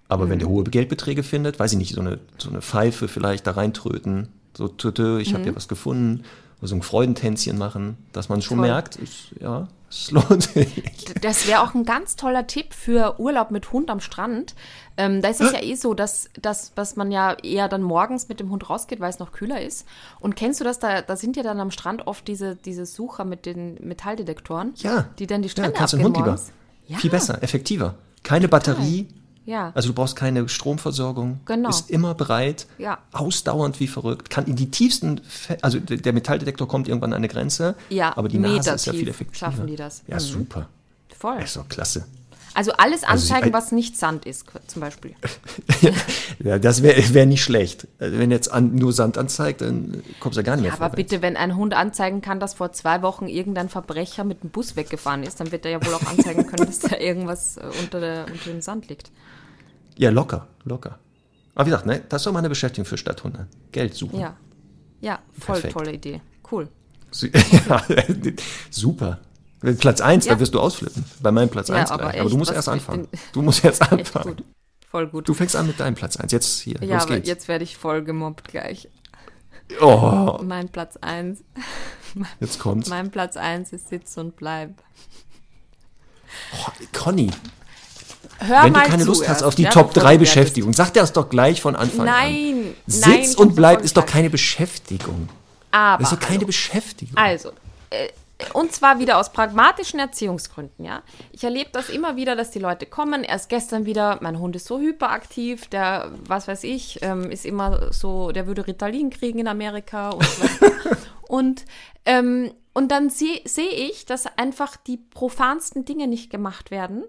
Aber Mhm. wenn der hohe Geldbeträge findet, weiß ich nicht, so eine, so eine Pfeife vielleicht da reintröten, so, tütü, ich Mhm. habe dir was gefunden, so ein Freudentänzchen machen, dass man schon Toll. merkt, ich, ja, es lohnt sich. Das wäre auch ein ganz toller Tipp für Urlaub mit Hund am Strand. Ähm, da ist es ja eh so, dass, dass, dass man ja eher dann morgens mit dem Hund rausgeht, weil es noch kühler ist. Und kennst du das? Da, da sind ja dann am Strand oft diese, diese Sucher mit den Metalldetektoren, Ja. die dann die Ja, Strände kannst du abgehen den Hund lieber. Ja, Viel besser, effektiver. Keine Batterie, Ja. also du brauchst keine Stromversorgung. Genau. Ist immer bereit, Ja. ausdauernd wie verrückt, kann in die tiefsten, Fe also der Metalldetektor kommt irgendwann an eine Grenze, Ja, aber die Nase ist ja viel effektiver. schaffen die das. Ja, Mhm. super. Voll. Das ist doch klasse. Also alles Also anzeigen, was nicht Sand ist, zum Beispiel. Ja, das wäre wär nicht schlecht. Also wenn jetzt an, nur Sand anzeigt, dann kommst du ja gar nicht mehr Aber vorwärts. bitte, wenn ein Hund anzeigen kann, dass vor zwei Wochen irgendein Verbrecher mit dem Bus weggefahren ist, dann wird er ja wohl auch anzeigen können, dass da irgendwas äh, unter, der, unter dem Sand liegt. Ja, locker, locker. Aber wie gesagt, ne, das ist doch mal eine Beschäftigung für Stadthunde. Geld suchen. Ja. Ja, voll Perfekt. tolle Idee. Cool. Ja, super. Platz 1, Ja. da wirst du ausflippen. Bei meinem Platz Ja, 1 aber gleich. Aber du echt, musst erst anfangen. Du musst jetzt Echt anfangen. gut. Voll gut. Du fängst an mit deinem Platz 1. Jetzt hier. ja, los aber geht's. jetzt werde ich voll gemobbt gleich. Oh, Mein Platz 1. jetzt kommt's. Mein Platz 1 ist Sitz und Bleib. Oh, Conny, Hör wenn du keine Lust hast auf die ja, Top bevor 3 du wertest. Beschäftigung, sag dir das doch gleich von Anfang an. Nein, Sitz nein, ich und bleib ist doch keine Beschäftigung. Aber. Das ist doch keine hallo. Beschäftigung. Also, äh, und zwar wieder aus pragmatischen Erziehungsgründen, ja. Ich erlebe das immer wieder, dass die Leute kommen. Erst gestern wieder, mein Hund ist so hyperaktiv, der, was weiß ich, ähm, ist immer so, der würde Ritalin kriegen in Amerika und so und, ähm, und dann sehe seh ich, dass einfach die profansten Dinge nicht gemacht werden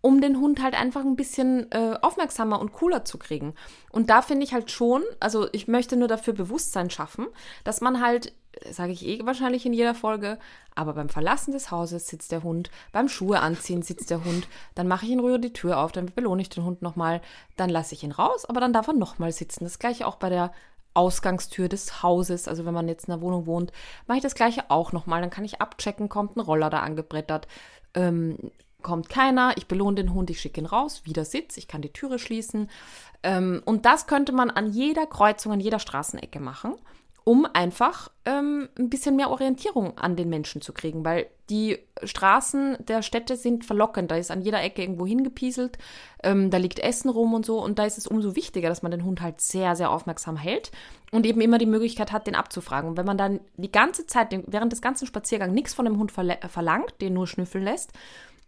um den Hund halt einfach ein bisschen äh, aufmerksamer und cooler zu kriegen. Und da finde ich halt schon, also ich möchte nur dafür Bewusstsein schaffen, dass man halt, sage ich eh wahrscheinlich in jeder Folge, aber beim Verlassen des Hauses sitzt der Hund, beim Schuhe anziehen sitzt der Hund, dann mache ich in Ruhe die Tür auf, dann belohne ich den Hund nochmal, dann lasse ich ihn raus, aber dann darf er nochmal sitzen. Das gleiche auch bei der Ausgangstür des Hauses, also wenn man jetzt in einer Wohnung wohnt, mache ich das gleiche auch nochmal. Dann kann ich abchecken, kommt ein Roller da angebrettert. Ähm, kommt keiner, ich belohne den Hund, ich schicke ihn raus, wieder Sitz, ich kann die Türe schließen. Ähm, und das könnte man an jeder Kreuzung, an jeder Straßenecke machen, um einfach ähm, ein bisschen mehr Orientierung an den Menschen zu kriegen, weil die Straßen der Städte sind verlockend. Da ist an jeder Ecke irgendwo hingepieselt, ähm, da liegt Essen rum und so. Und da ist es umso wichtiger, dass man den Hund halt sehr, sehr aufmerksam hält und eben immer die Möglichkeit hat, den abzufragen. Und wenn man dann die ganze Zeit, während des ganzen Spaziergangs nichts von dem Hund verlangt, den nur schnüffeln lässt,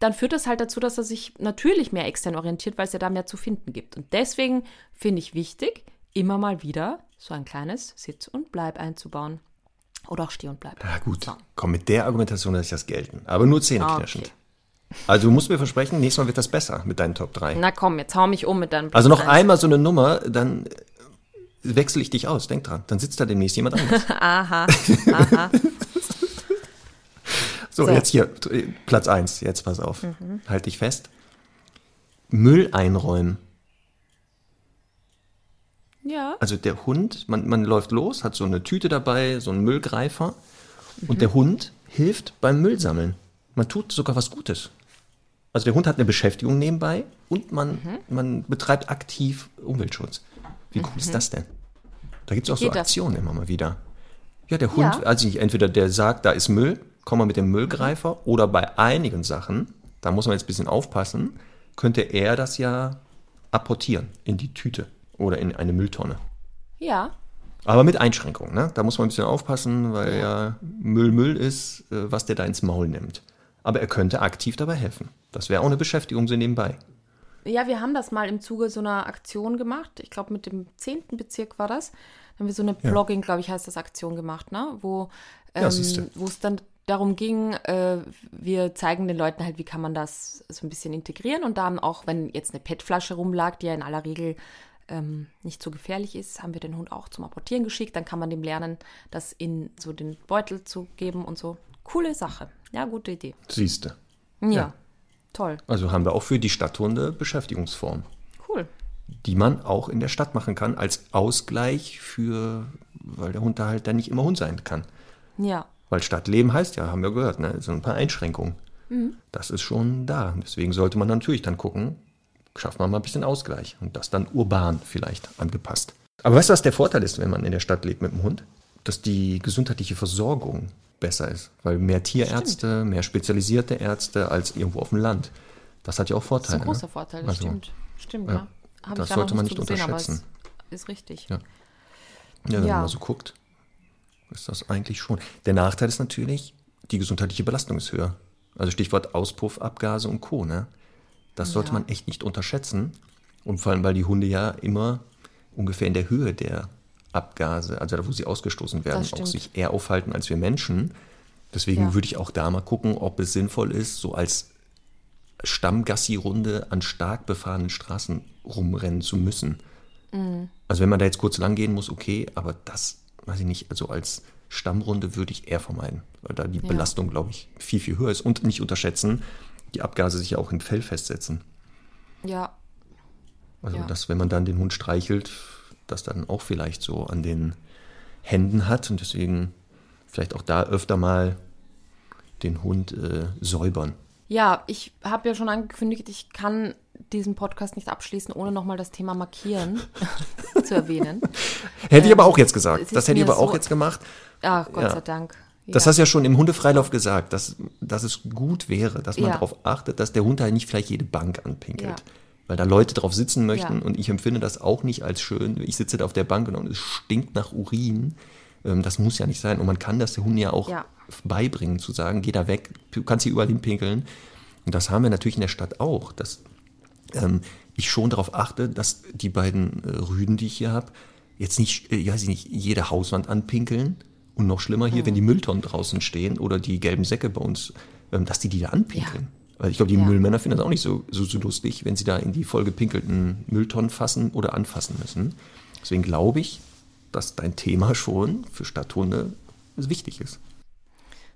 dann führt das halt dazu, dass er sich natürlich mehr extern orientiert, weil es ja da mehr zu finden gibt. Und deswegen finde ich wichtig, immer mal wieder so ein kleines Sitz und Bleib einzubauen. Oder auch Steh und Bleib. Na gut, so. komm, mit der Argumentation lasse ich das gelten. Aber nur zähneknirschend. Okay. Also du musst mir versprechen, nächstes Mal wird das besser mit deinen Top 3. Na komm, jetzt hau mich um mit deinem Top Also noch 1. einmal so eine Nummer, dann wechsle ich dich aus, denk dran. Dann sitzt da demnächst jemand anderes. aha, aha. So, so, jetzt hier, Platz 1, jetzt pass auf. Mhm. Halt dich fest. Müll einräumen. Ja. Also der Hund, man, man läuft los, hat so eine Tüte dabei, so einen Müllgreifer. Mhm. Und der Hund hilft beim Müllsammeln. Man tut sogar was Gutes. Also der Hund hat eine Beschäftigung nebenbei und man, mhm. man betreibt aktiv Umweltschutz. Wie cool ist mhm. das denn? Da gibt es auch Geht so Aktionen das? immer mal wieder. Ja, der Hund, ja. also entweder der sagt, da ist Müll, komm mal mit dem Müllgreifer oder bei einigen Sachen, da muss man jetzt ein bisschen aufpassen, könnte er das ja apportieren in die Tüte oder in eine Mülltonne. Ja. Aber mit Einschränkungen, ne? Da muss man ein bisschen aufpassen, weil ja Müll Müll ist, äh, was der da ins Maul nimmt. Aber er könnte aktiv dabei helfen. Das wäre auch eine Beschäftigung so nebenbei. Ja, wir haben das mal im Zuge so einer Aktion gemacht. Ich glaube, mit dem 10. Bezirk war das. Da haben wir so eine Blogging, ja. glaube ich, heißt das Aktion gemacht, ne? Wo ähm, ja, wo es dann darum ging, äh, wir zeigen den Leuten halt, wie kann man das so ein bisschen integrieren und dann auch, wenn jetzt eine PET-Flasche rumlag, die ja in aller Regel ähm, nicht so gefährlich ist, haben wir den Hund auch zum Apportieren geschickt. Dann kann man dem lernen, das in so den Beutel zu geben und so. Coole Sache. Ja, gute Idee. Siehste. Ja, ja. toll. Also haben wir auch für die Stadthunde Beschäftigungsform. Cool. Die man auch in der Stadt machen kann, als Ausgleich für, weil der Hund da halt dann nicht immer Hund sein kann. Ja. Weil Stadtleben heißt ja, haben wir gehört, ne, so ein paar Einschränkungen. Mhm. Das ist schon da. Deswegen sollte man natürlich dann gucken, schafft man mal ein bisschen Ausgleich und das dann urban vielleicht angepasst. Aber weißt du, was der Vorteil ist, wenn man in der Stadt lebt mit dem Hund? Dass die gesundheitliche Versorgung besser ist, weil mehr Tierärzte, stimmt. mehr spezialisierte Ärzte als irgendwo auf dem Land. Das hat ja auch Vorteile. Das ist ein großer ne? Vorteil, das also, stimmt. Stimmt, ja. ja. Das sollte man nicht gesehen, unterschätzen. ist richtig. Ja, ja wenn ja. man mal so guckt ist das eigentlich schon. Der Nachteil ist natürlich, die gesundheitliche Belastung ist höher. Also Stichwort Auspuff, Abgase und Co. Ne? Das sollte ja. man echt nicht unterschätzen. Und vor allem, weil die Hunde ja immer ungefähr in der Höhe der Abgase, also da, wo sie ausgestoßen werden, auch sich eher aufhalten als wir Menschen. Deswegen ja. würde ich auch da mal gucken, ob es sinnvoll ist, so als Stammgassi-Runde an stark befahrenen Straßen rumrennen zu müssen. Mhm. Also wenn man da jetzt kurz lang gehen muss, okay, aber das weiß ich nicht, also als Stammrunde würde ich eher vermeiden, weil da die ja. Belastung, glaube ich, viel, viel höher ist. Und nicht unterschätzen, die Abgase sich ja auch im Fell festsetzen. Ja. Also, ja. dass, wenn man dann den Hund streichelt, das dann auch vielleicht so an den Händen hat und deswegen vielleicht auch da öfter mal den Hund äh, säubern. Ja, ich habe ja schon angekündigt, ich kann diesen Podcast nicht abschließen, ohne nochmal das Thema Markieren zu erwähnen. Hätte ich aber auch jetzt gesagt. Das hätte ich aber so auch jetzt gemacht. Ach, Gott ja. sei Dank. Ja. Das hast du ja schon im Hundefreilauf gesagt, dass, dass es gut wäre, dass man ja. darauf achtet, dass der Hund halt nicht vielleicht jede Bank anpinkelt. Weil da Leute drauf sitzen möchten und ich empfinde das auch nicht als schön. Ich sitze da auf der Bank und es stinkt nach Urin. Ähm, das muss ja nicht sein. Und man kann das der Hunde ja auch beibringen, zu sagen, geh da weg, du kannst hier überall hinpinkeln. Und das haben wir natürlich in der Stadt auch, dass ähm, ich schon darauf achte, dass die beiden äh, Rüden, die ich hier habe, jetzt nicht, äh, ich weiß nicht, jede Hauswand anpinkeln. Und noch schlimmer hier, wenn die Mülltonnen draußen stehen oder die gelben Säcke bei uns, ähm, dass die die da anpinkeln. Weil ich glaube, die Ja. Müllmänner finden das auch nicht so, so, so lustig, wenn sie da in die vollgepinkelten Mülltonnen fassen oder anfassen müssen. Deswegen glaube ich, dass dein Thema schon für Stadthunde wichtig ist.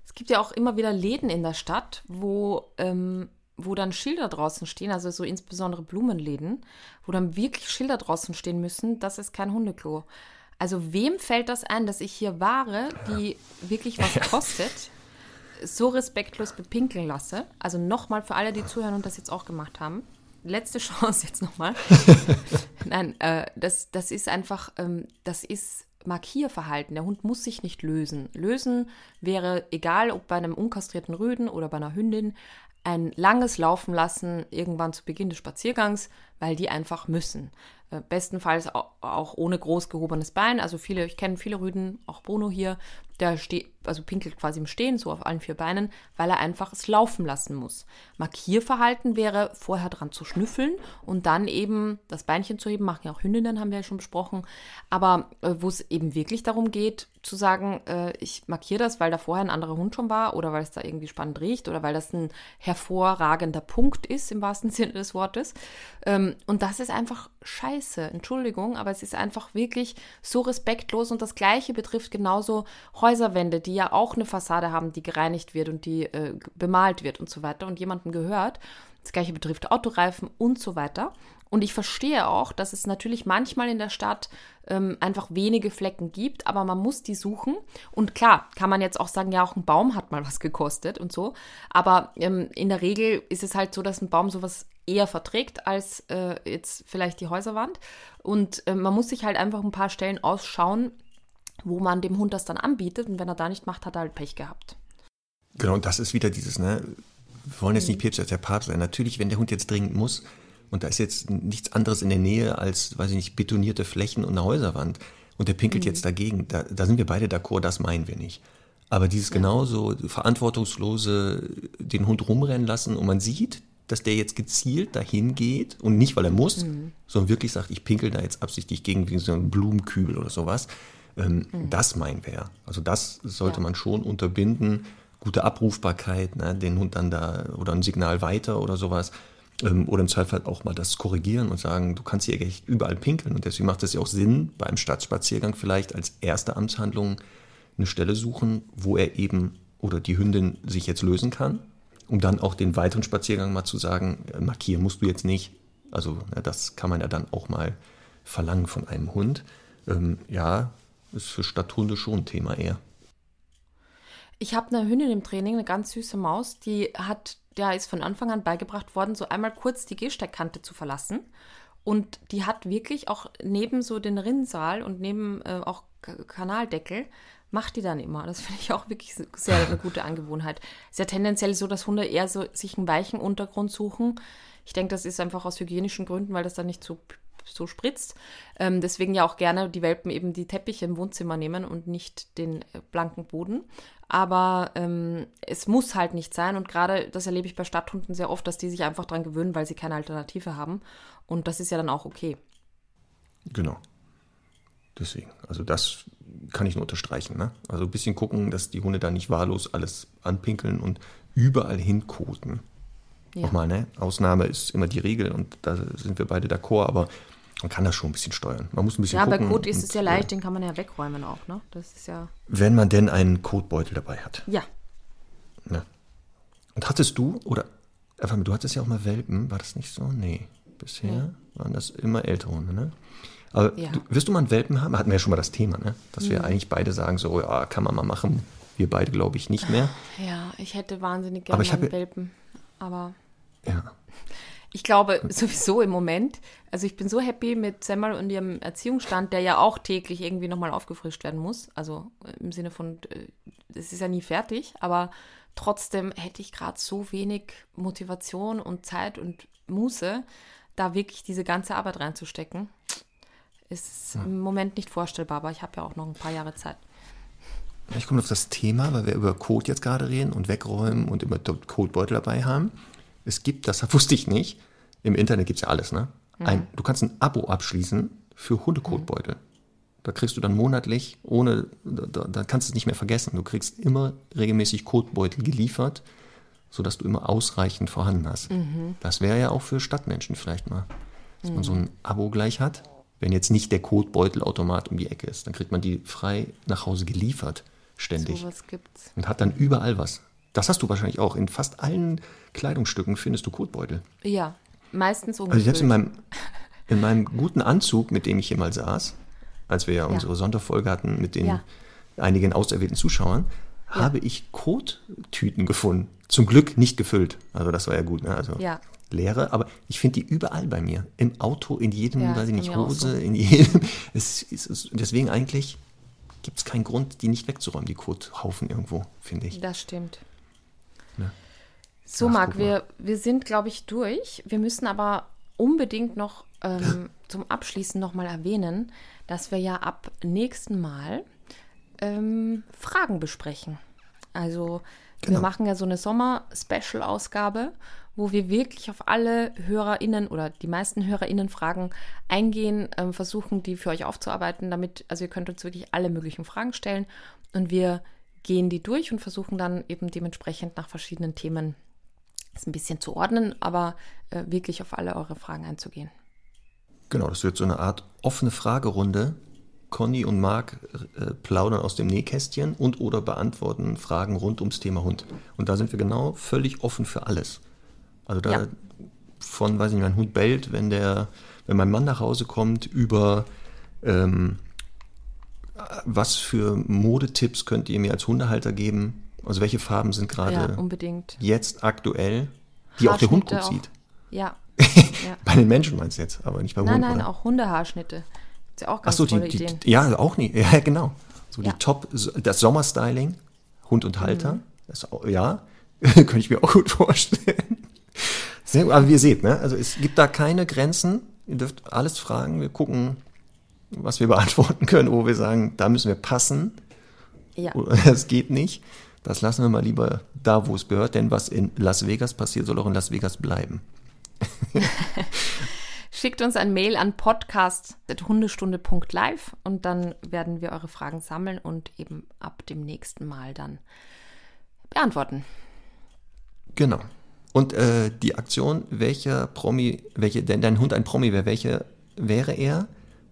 Es gibt ja auch immer wieder Läden in der Stadt, wo, ähm, wo dann Schilder draußen stehen, also so insbesondere Blumenläden, wo dann wirklich Schilder draußen stehen müssen, das ist kein Hundeklo. Also wem fällt das ein, dass ich hier Ware, die wirklich was kostet, so respektlos bepinkeln lasse? Also nochmal für alle, die zuhören und das jetzt auch gemacht haben. Letzte Chance jetzt nochmal. Nein, äh, das, das ist einfach, ähm, das ist Markierverhalten. Der Hund muss sich nicht lösen. Lösen wäre, egal ob bei einem unkastrierten Rüden oder bei einer Hündin, ein langes Laufen lassen, irgendwann zu Beginn des Spaziergangs, weil die einfach müssen. Äh, bestenfalls au- auch ohne groß gehobenes Bein. Also viele, ich kenne viele Rüden, auch Bruno hier, der steht, also pinkelt quasi im Stehen, so auf allen vier Beinen, weil er einfach es laufen lassen muss. Markierverhalten wäre, vorher dran zu schnüffeln und dann eben das Beinchen zu heben, machen ja auch Hündinnen, haben wir ja schon besprochen. Aber äh, wo es eben wirklich darum geht, zu sagen, äh, ich markiere das, weil da vorher ein anderer Hund schon war oder weil es da irgendwie spannend riecht oder weil das ein hervorragender Punkt ist, im wahrsten Sinne des Wortes. Ähm, und das ist einfach scheiße, Entschuldigung, aber es ist einfach wirklich so respektlos und das Gleiche betrifft genauso Häuserwände, die ja auch eine Fassade haben, die gereinigt wird und die äh, bemalt wird und so weiter und jemandem gehört. Das gleiche betrifft Autoreifen und so weiter. Und ich verstehe auch, dass es natürlich manchmal in der Stadt ähm, einfach wenige Flecken gibt, aber man muss die suchen. Und klar, kann man jetzt auch sagen, ja, auch ein Baum hat mal was gekostet und so. Aber ähm, in der Regel ist es halt so, dass ein Baum sowas eher verträgt als äh, jetzt vielleicht die Häuserwand. Und äh, man muss sich halt einfach ein paar Stellen ausschauen, wo man dem Hund das dann anbietet. Und wenn er da nicht macht, hat er halt Pech gehabt. Genau, und das ist wieder dieses, ne, wir wollen jetzt nicht Päpst als der Papst sein. Natürlich, wenn der Hund jetzt dringend muss und da ist jetzt nichts anderes in der Nähe als, weiß ich nicht, betonierte Flächen und eine Häuserwand und der pinkelt jetzt dagegen, da, da sind wir beide d'accord, das meinen wir nicht. Aber dieses genauso verantwortungslose den Hund rumrennen lassen und man sieht, dass der jetzt gezielt dahin geht und nicht, weil er muss, sondern wirklich sagt, ich pinkel da jetzt absichtlich gegen wie so einen Blumenkübel oder sowas. Ähm, Das meinen wir ja. Also das sollte Ja. man schon unterbinden. Gute Abrufbarkeit, ne, den Hund dann da oder ein Signal weiter oder sowas. Ähm, oder im Zweifel auch mal das korrigieren und sagen, du kannst hier echt überall pinkeln. Und deswegen macht es ja auch Sinn, beim Stadtspaziergang vielleicht als erste Amtshandlung eine Stelle suchen, wo er eben oder die Hündin sich jetzt lösen kann, um dann auch den weiteren Spaziergang mal zu sagen, äh, markieren musst du jetzt nicht. Also ja, das kann man ja dann auch mal verlangen von einem Hund. Ähm, ja, ist für Stadthunde schon ein Thema eher. Ich habe eine Hündin im Training, eine ganz süße Maus, die hat, der ist von Anfang an beigebracht worden, so einmal kurz die Gehsteigkante zu verlassen. Und die hat wirklich auch neben so den Rinnsal und neben äh, auch Kanaldeckel, macht die dann immer. Das finde ich auch wirklich sehr eine gute Angewohnheit. Ist ja tendenziell so, dass Hunde eher so sich einen weichen Untergrund suchen. Ich denke, das ist einfach aus hygienischen Gründen, weil das dann nicht so so spritzt. Ähm, deswegen ja auch gerne die Welpen eben die Teppiche im Wohnzimmer nehmen und nicht den äh, blanken Boden. Aber ähm, es muss halt nicht sein. Und gerade das erlebe ich bei Stadthunden sehr oft, dass die sich einfach dran gewöhnen, weil sie keine Alternative haben. Und das ist ja dann auch okay. Genau. Deswegen, also das kann ich nur unterstreichen. Ne? Also ein bisschen gucken, dass die Hunde da nicht wahllos alles anpinkeln und überall hinkoten. Ja. Nochmal, ne? Ausnahme ist immer die Regel und da sind wir beide d'accord, aber man kann das schon ein bisschen steuern. Man muss ein bisschen Ja, bei gucken. Kot ist und, es ja leicht, den kann man ja wegräumen auch, ne? Das ist ja. Wenn man denn einen Kotbeutel dabei hat. Ja. Ne? Und hattest du, oder, einfach, du hattest ja auch mal Welpen, war das nicht so? Nee. Bisher waren das immer ältere Hunde, ne? Aber Ja. du, wirst du mal einen Welpen haben? Hatten wir ja schon mal das Thema, ne? Dass wir eigentlich beide sagen, so, ja, kann man mal machen. Wir beide, glaube ich, nicht mehr. Ja, ich hätte wahnsinnig gerne einen Welpen. Aber Ja. Ich glaube sowieso im Moment, also ich bin so happy mit Semmel und ihrem Erziehungsstand, der ja auch täglich irgendwie nochmal aufgefrischt werden muss. Also äh, im Sinne von, äh, es ist ja nie fertig, aber trotzdem hätte ich gerade so wenig Motivation und Zeit und Muße, da wirklich diese ganze Arbeit reinzustecken. Ist im Moment nicht vorstellbar, aber ich habe ja auch noch ein paar Jahre Zeit. ich komme auf das Thema, weil wir über Code jetzt gerade reden und wegräumen und immer Codebeutel dabei haben. Es gibt, das wusste ich nicht, im Internet gibt es ja alles, ne? Ein, du kannst ein Abo abschließen für Hundekotbeutel. Da kriegst du dann monatlich, ohne, da, da kannst du es nicht mehr vergessen. Du kriegst immer regelmäßig Kotbeutel geliefert, sodass du immer ausreichend vorhanden hast. Das wäre ja auch für Stadtmenschen vielleicht mal, dass man so ein Abo gleich hat. Wenn jetzt nicht der Kotbeutelautomat um die Ecke ist, dann kriegt man die frei nach Hause geliefert, ständig. Sowas gibt's. Und hat dann überall was. Das hast du wahrscheinlich auch. In fast allen Kleidungsstücken findest du Kotbeutel. Ja, meistens Also selbst in meinem, in meinem guten Anzug, mit dem ich hier mal saß, als wir ja unsere Sonderfolge hatten mit den Ja. einigen auserwählten Zuschauern, habe ich Kottüten gefunden. Zum Glück nicht gefüllt. Also das war ja gut. Ne? Also Ja. leere, aber ich finde die überall bei mir. Im Auto, in jedem, Ja, weiß ich nicht, Hose, so. in jedem. Es ist, es, deswegen eigentlich gibt es keinen Grund, die nicht wegzuräumen, die Kothaufen irgendwo, finde ich. Das stimmt. Ja. So, Marc, wir, wir sind, glaube ich, durch. Wir müssen aber unbedingt noch ähm, zum Abschließen nochmal erwähnen, dass wir ja ab nächsten Mal ähm, Fragen besprechen. Also wir Genau. machen ja so eine Sommer-Special-Ausgabe, wo wir wirklich auf alle HörerInnen oder die meisten HörerInnen-Fragen eingehen, ähm, versuchen, die für euch aufzuarbeiten, damit, also ihr könnt uns wirklich alle möglichen Fragen stellen und wir gehen die durch und versuchen dann eben dementsprechend nach verschiedenen Themen es ein bisschen zu ordnen, aber äh, wirklich auf alle eure Fragen einzugehen. Genau, das wird so eine Art offene Fragerunde. Conny und Marc äh, plaudern aus dem Nähkästchen und oder beantworten Fragen rund ums Thema Hund. Und da sind wir genau völlig offen für alles. Also da Ja. von, weiß ich nicht, mein Hund bellt, wenn der, wenn mein Mann nach Hause kommt, über ähm, was für Modetipps könnt ihr mir als Hundehalter geben? Also welche Farben sind gerade Ja, unbedingt. jetzt aktuell, die auch der Hund gut sieht? Ja. Bei den Menschen meinst du jetzt, aber nicht bei Nein, Hunden. nein, oder? auch Hundehaarschnitte. Ist ja auch ganz Achso, die, tolle die, Ideen. ja, auch nie. Ja, genau. So Ja. die Top, das Sommerstyling, Hund und Halter. Mhm. Das, ja, könnte ich mir auch gut vorstellen. Sehr gut. Aber wie ihr seht, ne? Also es gibt da keine Grenzen. Ihr dürft alles fragen. Wir gucken, was wir beantworten können, wo wir sagen, da müssen wir passen. Ja. Das geht nicht. Das lassen wir mal lieber da, wo es gehört, denn was in Las Vegas passiert, soll auch in Las Vegas bleiben. Schickt uns ein Mail an podcast.hundestunde.live und dann werden wir eure Fragen sammeln und eben ab dem nächsten Mal dann beantworten. Genau. Und äh, die Aktion, welcher Promi, welche, denn dein Hund ein Promi wäre, welche wäre er?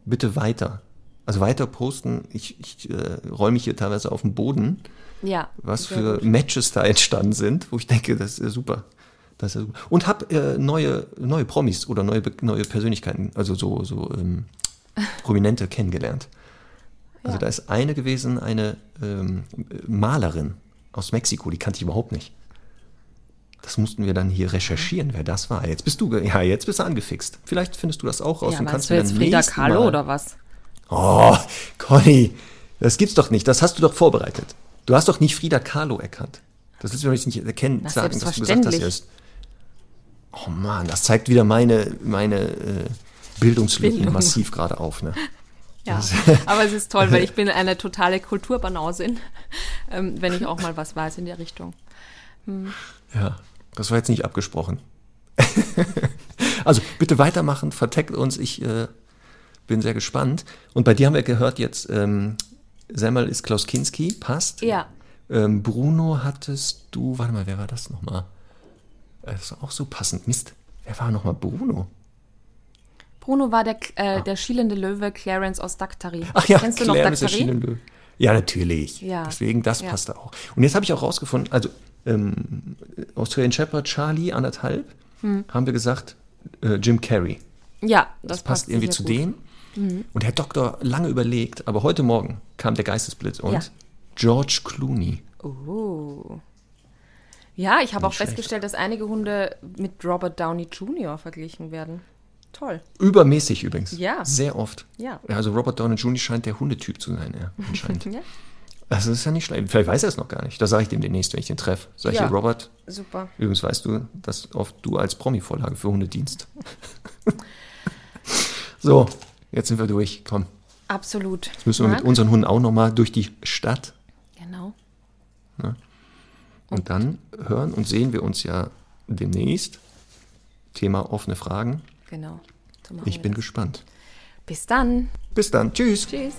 Bitte weiter. Also weiter posten. Ich, ich äh, räume mich hier teilweise auf den Boden, Ja. was für gut. Matches da entstanden sind, wo ich denke, das ist ja super. Das ist super. Und hab äh, neue, neue Promis oder neue, neue Persönlichkeiten, also so, so ähm, Prominente kennengelernt. Also Ja. da ist eine gewesen, eine ähm, Malerin aus Mexiko, die kannte ich überhaupt nicht. Das mussten wir dann hier recherchieren, wer das war. Jetzt bist du, ja, jetzt bist du angefixt. Vielleicht findest du das auch raus Ja, und kannst du jetzt Frida Kahlo Mal- oder was? Oh, Conny, das gibt's doch nicht. Das hast du doch vorbereitet. Du hast doch nicht Frida Kahlo erkannt. Das willst du doch nicht erkennen, Na, sagen, dass du gesagt hast, ist- Oh Mann, das zeigt wieder meine, meine äh, Bildungslücken Bildung. massiv gerade auf. Ne? Ja, aber es ist toll, weil ich bin eine totale Kulturbanausin, ähm, wenn ich auch mal was weiß in der Richtung. Ja, das war jetzt nicht abgesprochen. also bitte weitermachen, verteckt uns. Ich äh, bin sehr gespannt. Und bei dir haben wir gehört jetzt, ähm, Semmel ist Klaus Kinski, passt. Ja, Ähm, Bruno hattest du, warte mal, wer war das nochmal? Äh, Das ist auch so passend. Mist, wer war nochmal Bruno? Bruno war der, äh, der schielende Löwe Clarence aus Daktari. Ah. Ach ja, Kennst du Claire noch ist der Daktari? Ja, natürlich. Ja. Deswegen, das Ja. passt auch. Und jetzt habe ich auch rausgefunden, also ähm, Australian Shepherd Charlie, anderthalb, Hm. haben wir gesagt, äh, Jim Carrey. Ja, Das, das, passt irgendwie sicher zu gut. Mhm. Und der Doktor lange überlegt, aber heute Morgen kam der Geistesblitz und Ja. George Clooney. Oh. Ja, ich habe auch schlecht. festgestellt, dass einige Hunde mit Robert Downey Jr. verglichen werden. Toll. Übermäßig übrigens. Ja. Sehr oft. Ja. Also Robert Downey Jr. scheint der Hundetyp zu sein, ja, anscheinend. Ja, Also das ist ja nicht schlecht. Vielleicht weiß er es noch gar nicht. Das sage ich dem demnächst, wenn ich den treffe. Sag ich Ja. Robert, super. übrigens weißt du, dass oft du als Promi-Vorlage für Hunde dienst. so, jetzt sind wir durch. Komm, Absolut. jetzt müssen wir mit Marc? unseren Hunden auch nochmal durch die Stadt. Ne? Und dann hören und sehen wir uns ja demnächst. Thema offene Fragen. Genau. So Ich bin das. gespannt. Bis dann. Bis dann. Tschüss. Tschüss.